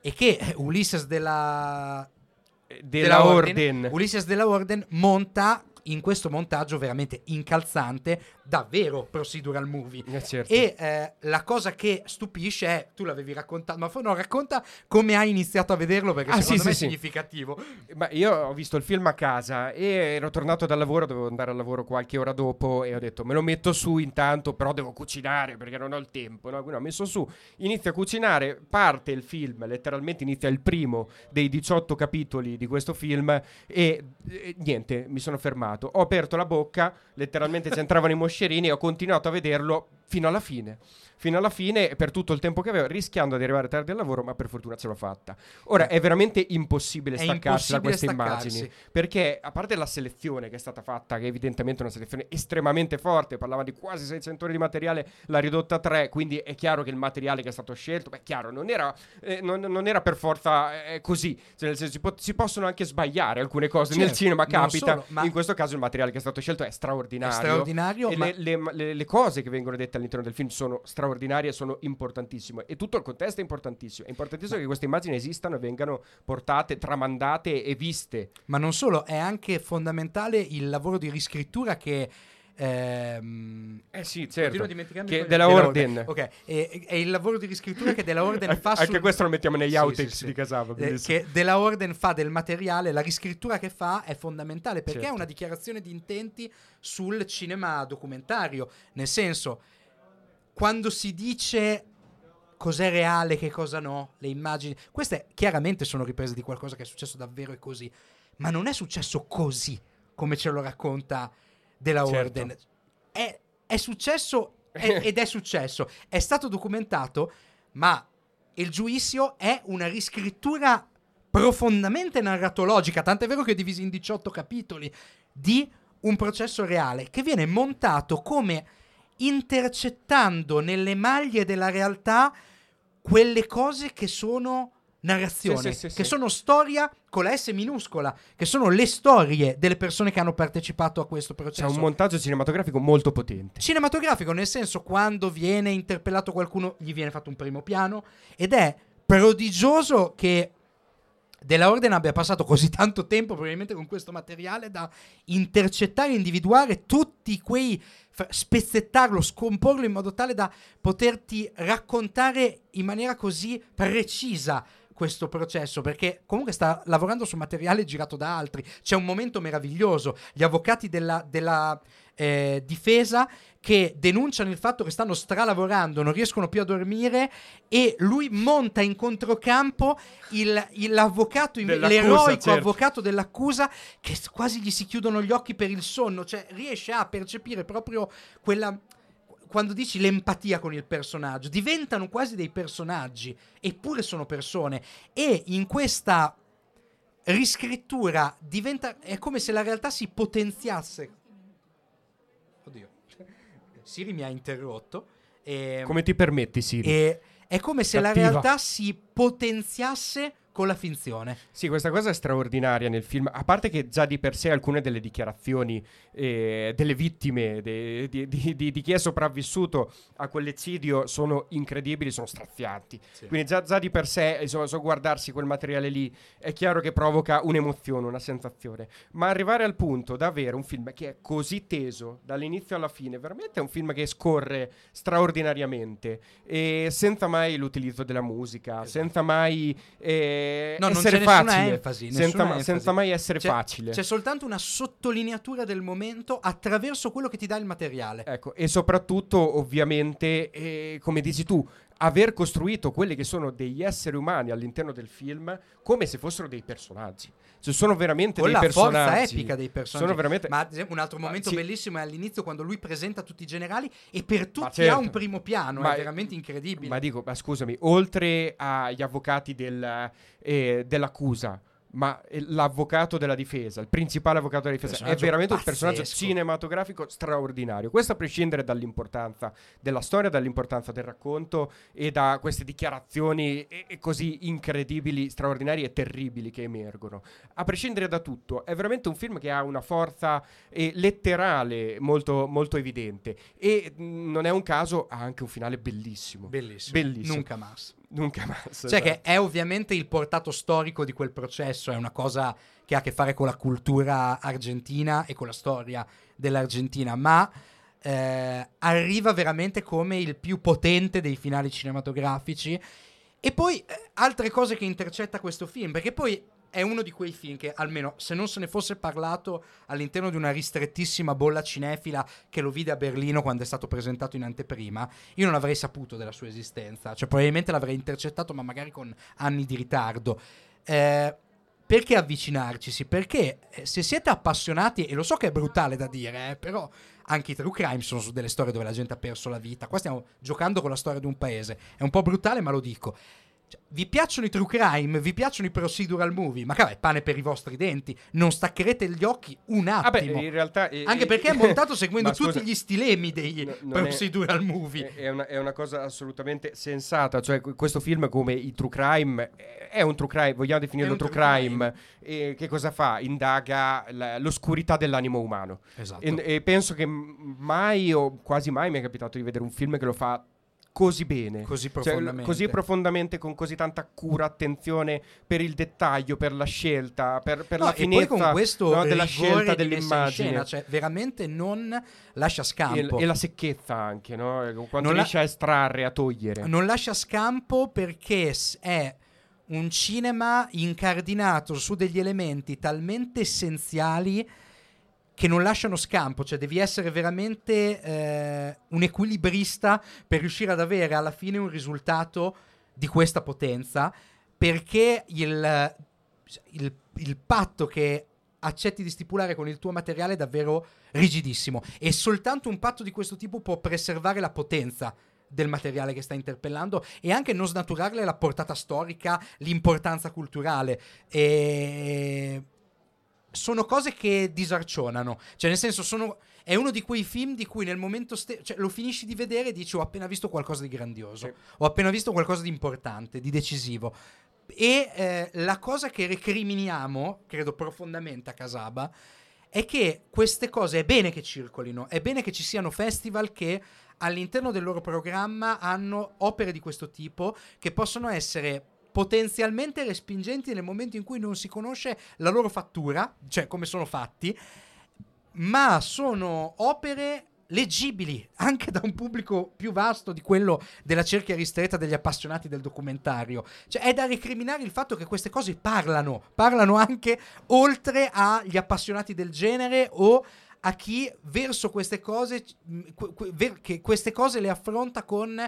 Speaker 2: e che eh, Ulysses della,
Speaker 1: Eh, Della,
Speaker 2: Orden,
Speaker 1: Orden.
Speaker 2: Ulysses della Orden monta in questo montaggio veramente incalzante, davvero procedural movie.
Speaker 1: Eh, certo.
Speaker 2: E eh, la cosa che stupisce è, tu l'avevi raccontato, ma no, racconta come hai iniziato a vederlo perché
Speaker 1: Ah,
Speaker 2: secondo
Speaker 1: sì,
Speaker 2: me
Speaker 1: sì,
Speaker 2: è significativo.
Speaker 1: Ma io ho visto il film a casa e ero tornato dal lavoro, dovevo andare al lavoro qualche ora dopo e ho detto me lo metto su intanto, però devo cucinare perché non ho il tempo. No? Quindi ho messo su, inizio a cucinare, parte il film, letteralmente inizia il primo dei 18 capitoli di questo film e, e niente, mi sono fermato. Ho aperto la bocca, letteralmente c'entravano i (laughs) moscerini e ho continuato a vederlo fino alla fine. Fino alla fine, per tutto il tempo che avevo, rischiando di arrivare tardi al lavoro, ma per fortuna ce l'ho fatta. Ora è veramente impossibile
Speaker 2: È
Speaker 1: staccarsi da queste
Speaker 2: staccarsi.
Speaker 1: immagini. Perché a parte la selezione che è stata fatta, che è evidentemente una selezione estremamente forte, parlava di quasi 600 ore di materiale, l'ha ridotta a 3, quindi è chiaro che il materiale che è stato scelto, beh, chiaro, non era, eh, non, non era per forza eh, così, cioè, nel senso, si, po- si possono anche sbagliare alcune cose nel
Speaker 2: Certo,
Speaker 1: cinema,
Speaker 2: non
Speaker 1: capita,
Speaker 2: solo, ma-
Speaker 1: in questo caso il materiale che è stato scelto è straordinario.
Speaker 2: È straordinario,
Speaker 1: E
Speaker 2: ma-
Speaker 1: le, le- le- le cose che vengono dette all'interno del film sono straordinarie, sono importantissime. E tutto il contesto è importantissimo. È importantissimo che queste immagini esistano e vengano portate, tramandate e viste.
Speaker 2: Ma non solo, è anche fondamentale il lavoro di riscrittura che... ehm,
Speaker 1: Eh sì,
Speaker 2: dimenticarmi
Speaker 1: Che della Orden.
Speaker 2: Ok, è, è il lavoro di riscrittura che della Orden (laughs) fa
Speaker 1: Anche
Speaker 2: sul-
Speaker 1: questo lo mettiamo negli
Speaker 2: Sì,
Speaker 1: outtakes
Speaker 2: sì, sì.
Speaker 1: di Casava.
Speaker 2: Eh, che della Orden fa del materiale, la riscrittura che fa è fondamentale perché
Speaker 1: Certo.
Speaker 2: è una dichiarazione di intenti sul cinema documentario. Nel senso, quando si dice cos'è reale, che cosa no, le immagini, queste chiaramente sono riprese di qualcosa che è successo davvero e così. ma non è successo così come ce lo racconta della
Speaker 1: Certo.
Speaker 2: Orden. È, è successo è- (laughs) ed è successo. È stato documentato, ma il giudizio è una riscrittura profondamente narratologica, tant'è vero che è diviso in 18 capitoli, di un processo reale che viene montato come intercettando nelle maglie della realtà quelle cose che sono narrazione,
Speaker 1: Sì, sì, sì,
Speaker 2: che sono storia con la S minuscola, che sono le storie delle persone che hanno partecipato a questo
Speaker 1: C'è
Speaker 2: processo
Speaker 1: un montaggio cinematografico molto potente.
Speaker 2: cinematografico, nel senso quando viene interpellato qualcuno gli viene fatto un primo piano ed è prodigioso che Della Orden abbia passato così tanto tempo probabilmente con questo materiale da intercettare e individuare tutti quei spezzettarlo, scomporlo in modo tale da poterti raccontare in maniera così precisa questo processo perché comunque sta lavorando su materiale girato da altri. C'è un momento meraviglioso. Gli avvocati della, della, eh, difesa che denunciano il fatto che stanno stralavorando non riescono più a dormire e lui monta in controcampo il, il- l'avvocato l'eroico
Speaker 1: certo.
Speaker 2: avvocato dell'accusa che quasi gli si chiudono gli occhi per il sonno. Cioè riesce a percepire proprio quella quando dici l'empatia con il personaggio, diventano quasi dei personaggi, eppure sono persone. E in questa riscrittura diventa. È come se la realtà si potenziasse. Oddio, Siri mi ha interrotto. E,
Speaker 1: Come ti permetti, Siri?
Speaker 2: è come se la
Speaker 1: Cattiva.
Speaker 2: realtà si potenziasse con la finzione.
Speaker 1: Sì, questa cosa è straordinaria nel film. A parte che già di per sé alcune delle dichiarazioni eh, delle vittime, de- di, di- di- di chi è sopravvissuto a quell'eccidio sono incredibili, sono strazianti. Quindi già, già di per sé, insomma, so guardarsi quel materiale lì è chiaro che provoca un'emozione, una sensazione. Ma arrivare al punto da avere un film che è così teso dall'inizio alla fine, veramente è un film che scorre straordinariamente e senza mai l'utilizzo della musica, senza mai eh,
Speaker 2: No, non
Speaker 1: essere facile,
Speaker 2: enfasi,
Speaker 1: senza, ma- senza mai essere
Speaker 2: C'è-
Speaker 1: facile.
Speaker 2: C'è soltanto una sottolineatura del momento attraverso quello che ti dà il materiale.
Speaker 1: Ecco, e soprattutto, ovviamente, eh, come dici tu, aver costruito quelli che sono degli esseri umani all'interno del film come se fossero dei personaggi. Cioè, sono veramente
Speaker 2: con
Speaker 1: dei
Speaker 2: la forza
Speaker 1: personaggi.
Speaker 2: epica dei personaggi.
Speaker 1: Sono veramente...
Speaker 2: Ma un altro momento
Speaker 1: sì.
Speaker 2: bellissimo è all'inizio quando lui presenta tutti i generali e per tutti
Speaker 1: certo.
Speaker 2: ha un primo piano,
Speaker 1: Ma-
Speaker 2: è veramente incredibile.
Speaker 1: Ma dico, ma scusami, oltre agli avvocati del, eh, dell'accusa, ma l'avvocato della difesa, il principale avvocato della difesa, è veramente un personaggio cinematografico straordinario. Questo a prescindere dall'importanza della storia, dall'importanza del racconto e da queste dichiarazioni così incredibili, straordinarie e terribili che emergono. A prescindere da tutto, è veramente un film che ha una forza eh, letterale molto, molto evidente e mh, non è un caso, ha anche un finale bellissimo.
Speaker 2: Bellissimo.
Speaker 1: Bellissimo.
Speaker 2: Nunca más.
Speaker 1: Nunca más.
Speaker 2: Cioè che è ovviamente il portato storico di quel processo, è una cosa che ha a che fare con la cultura argentina e con la storia dell'Argentina, ma eh, arriva veramente come il più potente dei finali cinematografici. E poi eh, altre cose che intercetta questo film, perché poi è uno di quei film che, almeno se non se ne fosse parlato all'interno di una ristrettissima bolla cinefila che lo vide a Berlino quando è stato presentato in anteprima, io non avrei saputo della sua esistenza. Cioè, probabilmente l'avrei intercettato, ma magari con anni di ritardo. Eh, perché avvicinarcisi? Perché eh, se siete appassionati, e lo so che è brutale da dire, eh, però anche i true crime sono su delle storie dove la gente ha perso la vita. Qua stiamo giocando con la storia di un paese. È un po' brutale, ma lo dico. Cioè, vi piacciono i true crime? Vi piacciono i procedural movie? Ma cavolo, è pane per i vostri denti. Non staccherete gli occhi un
Speaker 1: Vabbè,
Speaker 2: attimo.
Speaker 1: in realtà... eh,
Speaker 2: Anche
Speaker 1: eh,
Speaker 2: perché è montato (laughs) seguendo
Speaker 1: scusa,
Speaker 2: tutti gli stilemi dei
Speaker 1: no- non è-
Speaker 2: procedural movie.
Speaker 1: È, una, è una cosa assolutamente sensata. Cioè, que- questo film, come i true crime, è un true crime, vogliamo definirlo true
Speaker 2: true
Speaker 1: crime. E che cosa fa? Indaga la- l'oscurità dell'animo umano.
Speaker 2: Esatto.
Speaker 1: E, e penso che mai o quasi mai mi è capitato di vedere un film che lo fa così bene.
Speaker 2: Così
Speaker 1: Cioè,
Speaker 2: profondamente.
Speaker 1: così profondamente, con così tanta cura, attenzione per il dettaglio, per la scelta, per, per
Speaker 2: No,
Speaker 1: la
Speaker 2: e
Speaker 1: finezza
Speaker 2: con questo
Speaker 1: no, della scelta dell'immagine.
Speaker 2: scena, cioè veramente non lascia
Speaker 1: E,
Speaker 2: scampo.
Speaker 1: e la secchezza anche, no? Quando
Speaker 2: Non la-
Speaker 1: riesce a estrarre, a togliere.
Speaker 2: Non lascia scampo perché è un cinema incardinato su degli elementi talmente essenziali che non lasciano scampo, cioè devi essere veramente eh, un equilibrista per riuscire ad avere alla fine un risultato di questa potenza, perché il, il il patto che accetti di stipulare con il tuo materiale è davvero rigidissimo e soltanto un patto di questo tipo può preservare la potenza del materiale che sta interpellando e anche non snaturarle la portata storica, l'importanza culturale. E sono cose che disarcionano, cioè nel senso sono è uno di quei film di cui nel momento stesso cioè, lo finisci di vedere e dici ho appena visto qualcosa di grandioso,
Speaker 1: Sì.
Speaker 2: ho appena visto qualcosa di importante, di decisivo. E eh, la cosa che recriminiamo, credo profondamente a Casaba, è che queste cose è bene che circolino, è bene che ci siano festival che all'interno del loro programma hanno opere di questo tipo che possono essere potenzialmente respingenti nel momento in cui non si conosce la loro fattura, cioè come sono fatti, ma sono opere leggibili anche da un pubblico più vasto di quello della cerchia ristretta degli appassionati del documentario. Cioè è da recriminare il fatto che queste cose parlano, parlano anche oltre agli appassionati del genere o a chi verso queste cose che queste cose le affronta con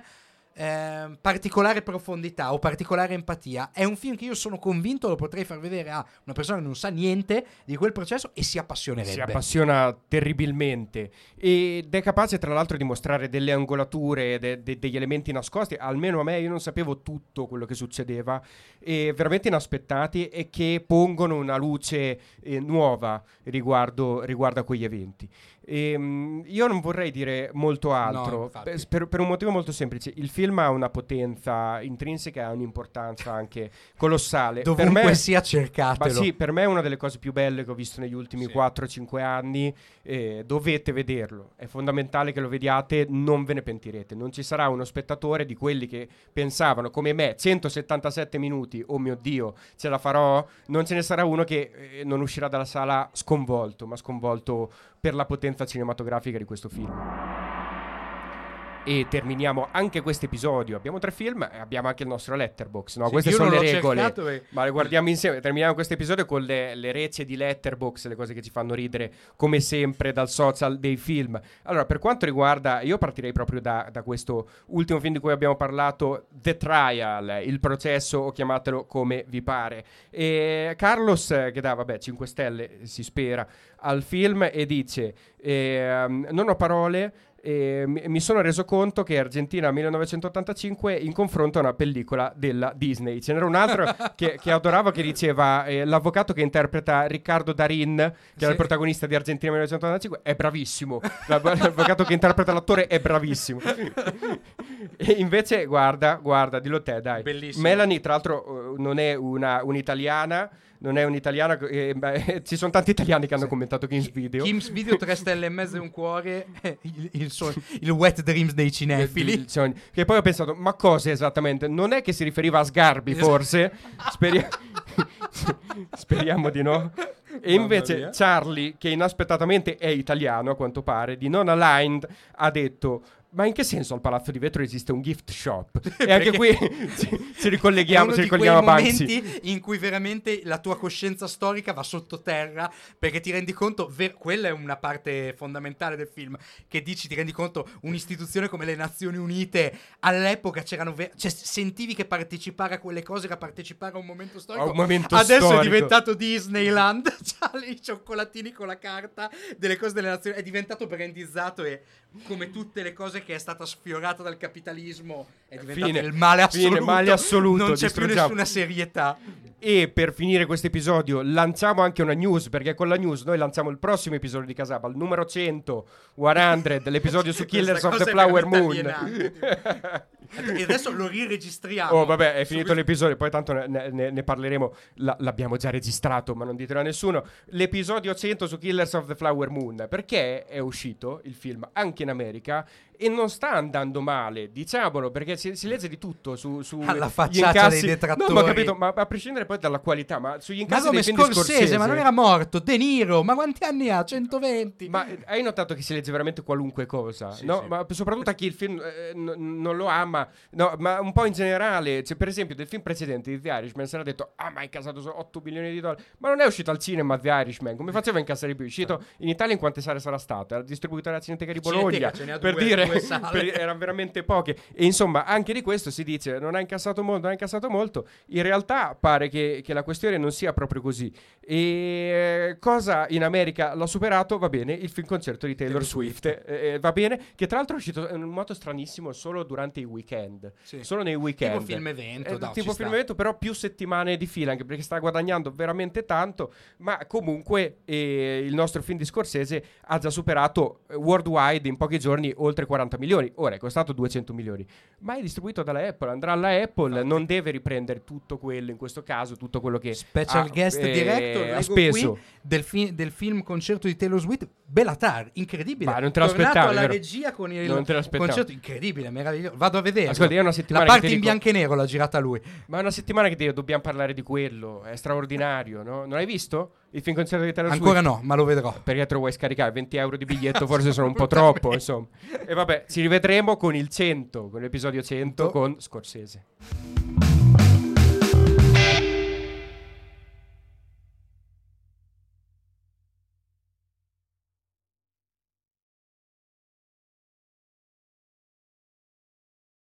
Speaker 2: ehm, particolare profondità o particolare empatia. È un film che io sono convinto lo potrei far vedere a una persona che non sa niente di quel processo e si appassionerebbe.
Speaker 1: Si appassiona terribilmente ed è capace tra l'altro di mostrare delle angolature, de- de- degli elementi nascosti, almeno a me io non sapevo tutto quello che succedeva, e veramente inaspettati e che pongono una luce eh, nuova riguardo, riguardo a quegli eventi. Ehm, io non vorrei dire molto altro,
Speaker 2: infatti.
Speaker 1: per, per- per un motivo molto semplice, il film ha una potenza intrinseca e ha un'importanza anche colossale. Per
Speaker 2: Dovunque
Speaker 1: me-
Speaker 2: sia
Speaker 1: ma
Speaker 2: cercatelo.
Speaker 1: sì, per me è una delle cose più belle che ho visto negli ultimi
Speaker 2: Sì.
Speaker 1: 4-5 anni. eh, dovete vederlo. È fondamentale che lo vediate, non ve ne pentirete. Non ci sarà uno spettatore di quelli che pensavano, come me, 177 minuti, oh mio Dio, ce la farò. Non ce ne sarà uno che eh, non uscirà dalla sala sconvolto, ma sconvolto per la potenza cinematografica di questo film. E terminiamo anche questo episodio. Abbiamo tre film e abbiamo anche il nostro letterbox. No,
Speaker 2: Sì,
Speaker 1: queste sono le regole.
Speaker 2: e-
Speaker 1: Ma le guardiamo insieme. Terminiamo questo episodio con le, le recie di Letterbox, le cose che ci fanno ridere, come sempre, dal social dei film. Allora, per quanto riguarda, io partirei proprio da, da questo ultimo film di cui abbiamo parlato, The Trial, il processo, o chiamatelo come vi pare. E Carlos, eh, che dà, vabbè, 5 stelle, si spera, al film e dice: ehm, Non ho parole. E mi sono reso conto che Argentina 1985 in confronto a una pellicola della Disney. Ce n'era un altro che, che adoravo che diceva eh, l'avvocato che interpreta Riccardo Darin, che era
Speaker 2: Sì.
Speaker 1: il protagonista di Argentina 1985, è bravissimo. L'av- L'avvocato che interpreta l'attore è bravissimo. e invece, guarda, guarda, dillo te, dai.
Speaker 2: Bellissimo.
Speaker 1: Melanie, tra l'altro, eh, non è una, un'italiana. Non è un'italiana, eh, beh, ci sono tanti italiani che hanno
Speaker 2: Sì.
Speaker 1: commentato Games Video.
Speaker 2: Kim's Video 3 (laughs) stelle e mezzo e un cuore il, il, suo- il wet dreams dei cinefili
Speaker 1: Il sogno. Che poi ho pensato, ma cosa esattamente? Non è che si riferiva a Sgarbi, forse? Speri- (laughs) Speriamo di no. E invece. Charlie, che inaspettatamente è italiano a quanto pare, di non aligned, ha detto... Ma in che senso al Palazzo di Vetro esiste un gift shop? (laughs) E anche qui ci, ci ricolleghiamo, ci ricolleghiamo a Banksy.
Speaker 2: momenti in cui veramente la tua coscienza storica va sottoterra perché ti rendi conto, ver- quella è una parte fondamentale del film, che dici, ti rendi conto, un'istituzione come le Nazioni Unite all'epoca c'erano, ver- cioè sentivi che partecipare a quelle cose era partecipare a un momento storico.
Speaker 1: Un momento
Speaker 2: Adesso
Speaker 1: storico.
Speaker 2: è diventato Disneyland, (laughs) c'ha i cioccolatini con la carta delle cose delle nazioni, è diventato brandizzato e come tutte le cose che è stata sfiorata dal capitalismo è diventato
Speaker 1: Fine.
Speaker 2: il male
Speaker 1: Fine,
Speaker 2: assoluto.
Speaker 1: male assoluto,
Speaker 2: Non c'è più nessuna serietà.
Speaker 1: E per finire questo episodio lanciamo anche una news, perché con la news noi lanciamo il prossimo episodio di Casaba, il numero 100, 100, l'episodio su Killers of the Flower Moon.
Speaker 2: E adesso lo riregistriamo.
Speaker 1: Oh, vabbè, è finito
Speaker 2: questo-
Speaker 1: l'episodio, poi tanto ne, ne- ne parleremo. La- l'abbiamo già registrato, ma non ditelo a nessuno. L'episodio 100 su Killers of the Flower Moon. Perché è uscito il film anche in America e non sta andando male, diciamolo, perché si, si legge di tutto su, su (laughs)
Speaker 2: Alla facciaccia
Speaker 1: incassi-
Speaker 2: dei detrattori.
Speaker 1: No, ma capito, ma a prescindere poi dalla qualità, ma sugli
Speaker 2: Ma
Speaker 1: incassi
Speaker 2: come
Speaker 1: dei di
Speaker 2: Scorsese, ma non era morto. De Niro, ma quanti anni ha? 120.
Speaker 1: Ma eh, hai notato che si legge veramente qualunque cosa?
Speaker 2: Sì,
Speaker 1: no?
Speaker 2: sì.
Speaker 1: Ma soprattutto a chi il film eh, n- non lo ama, no, ma un po' in generale. Cioè, per esempio, del film precedente di The Irishman si era detto: Ah, ma ha incassato solo 8 milioni di dollari. Ma non è uscito al cinema The Irishman. Come faceva a incassare più? È uscito in Italia in quante sale sarà stato? Era distributore alla Cineteca di Bologna.
Speaker 2: Cineteca,
Speaker 1: per
Speaker 2: due.
Speaker 1: dire,
Speaker 2: due (laughs) sale.
Speaker 1: erano veramente poche. E insomma, anche di questo si dice: non ha incassato molto, non ha incassato molto. In realtà pare che, che la questione non sia proprio così. E cosa in America l'ha superato? Va bene, il film concerto di Taylor,
Speaker 2: Taylor
Speaker 1: Swift. Eh, eh, va bene, che tra l'altro è uscito in un modo stranissimo solo durante i weekend.
Speaker 2: Sì.
Speaker 1: Solo nei weekend.
Speaker 2: Tipo film evento,
Speaker 1: Eh,
Speaker 2: dai,
Speaker 1: tipo film
Speaker 2: sta.
Speaker 1: evento, però più settimane di fila, anche perché sta guadagnando veramente tanto. Ma comunque eh, il nostro film di Scorsese ha già superato eh, worldwide in pochi giorni oltre 40 milioni. Ora è costato 200 milioni, ma è distribuito dalla Apple. Andrà alla Apple, non deve riprendere tutto quello, in questo caso, tutto quello che
Speaker 2: Special
Speaker 1: ha,
Speaker 2: guest
Speaker 1: eh,
Speaker 2: director
Speaker 1: ha speso.
Speaker 2: qui, del, fi- del film concerto di Taylor Swift Belatar, incredibile.
Speaker 1: Ma non te
Speaker 2: alla
Speaker 1: vero?
Speaker 2: regia con il
Speaker 1: Non te
Speaker 2: concerto incredibile, meraviglioso. Vado a vedere.
Speaker 1: Ascolta, io una
Speaker 2: La
Speaker 1: settimana che
Speaker 2: parte in
Speaker 1: dico-
Speaker 2: bianco e nero l'ha girata lui.
Speaker 1: Ma è una settimana che dobbiamo parlare di quello. È straordinario, no? Non hai visto il film concerto di Taylor
Speaker 2: Ancora
Speaker 1: Swift?
Speaker 2: no, ma lo vedrò.
Speaker 1: Perché te lo vuoi scaricare? 20 euro di biglietto (laughs) forse sono un po' troppo, insomma. E vabbè, ci rivedremo con il 100, con l'episodio 100 con Scorsese.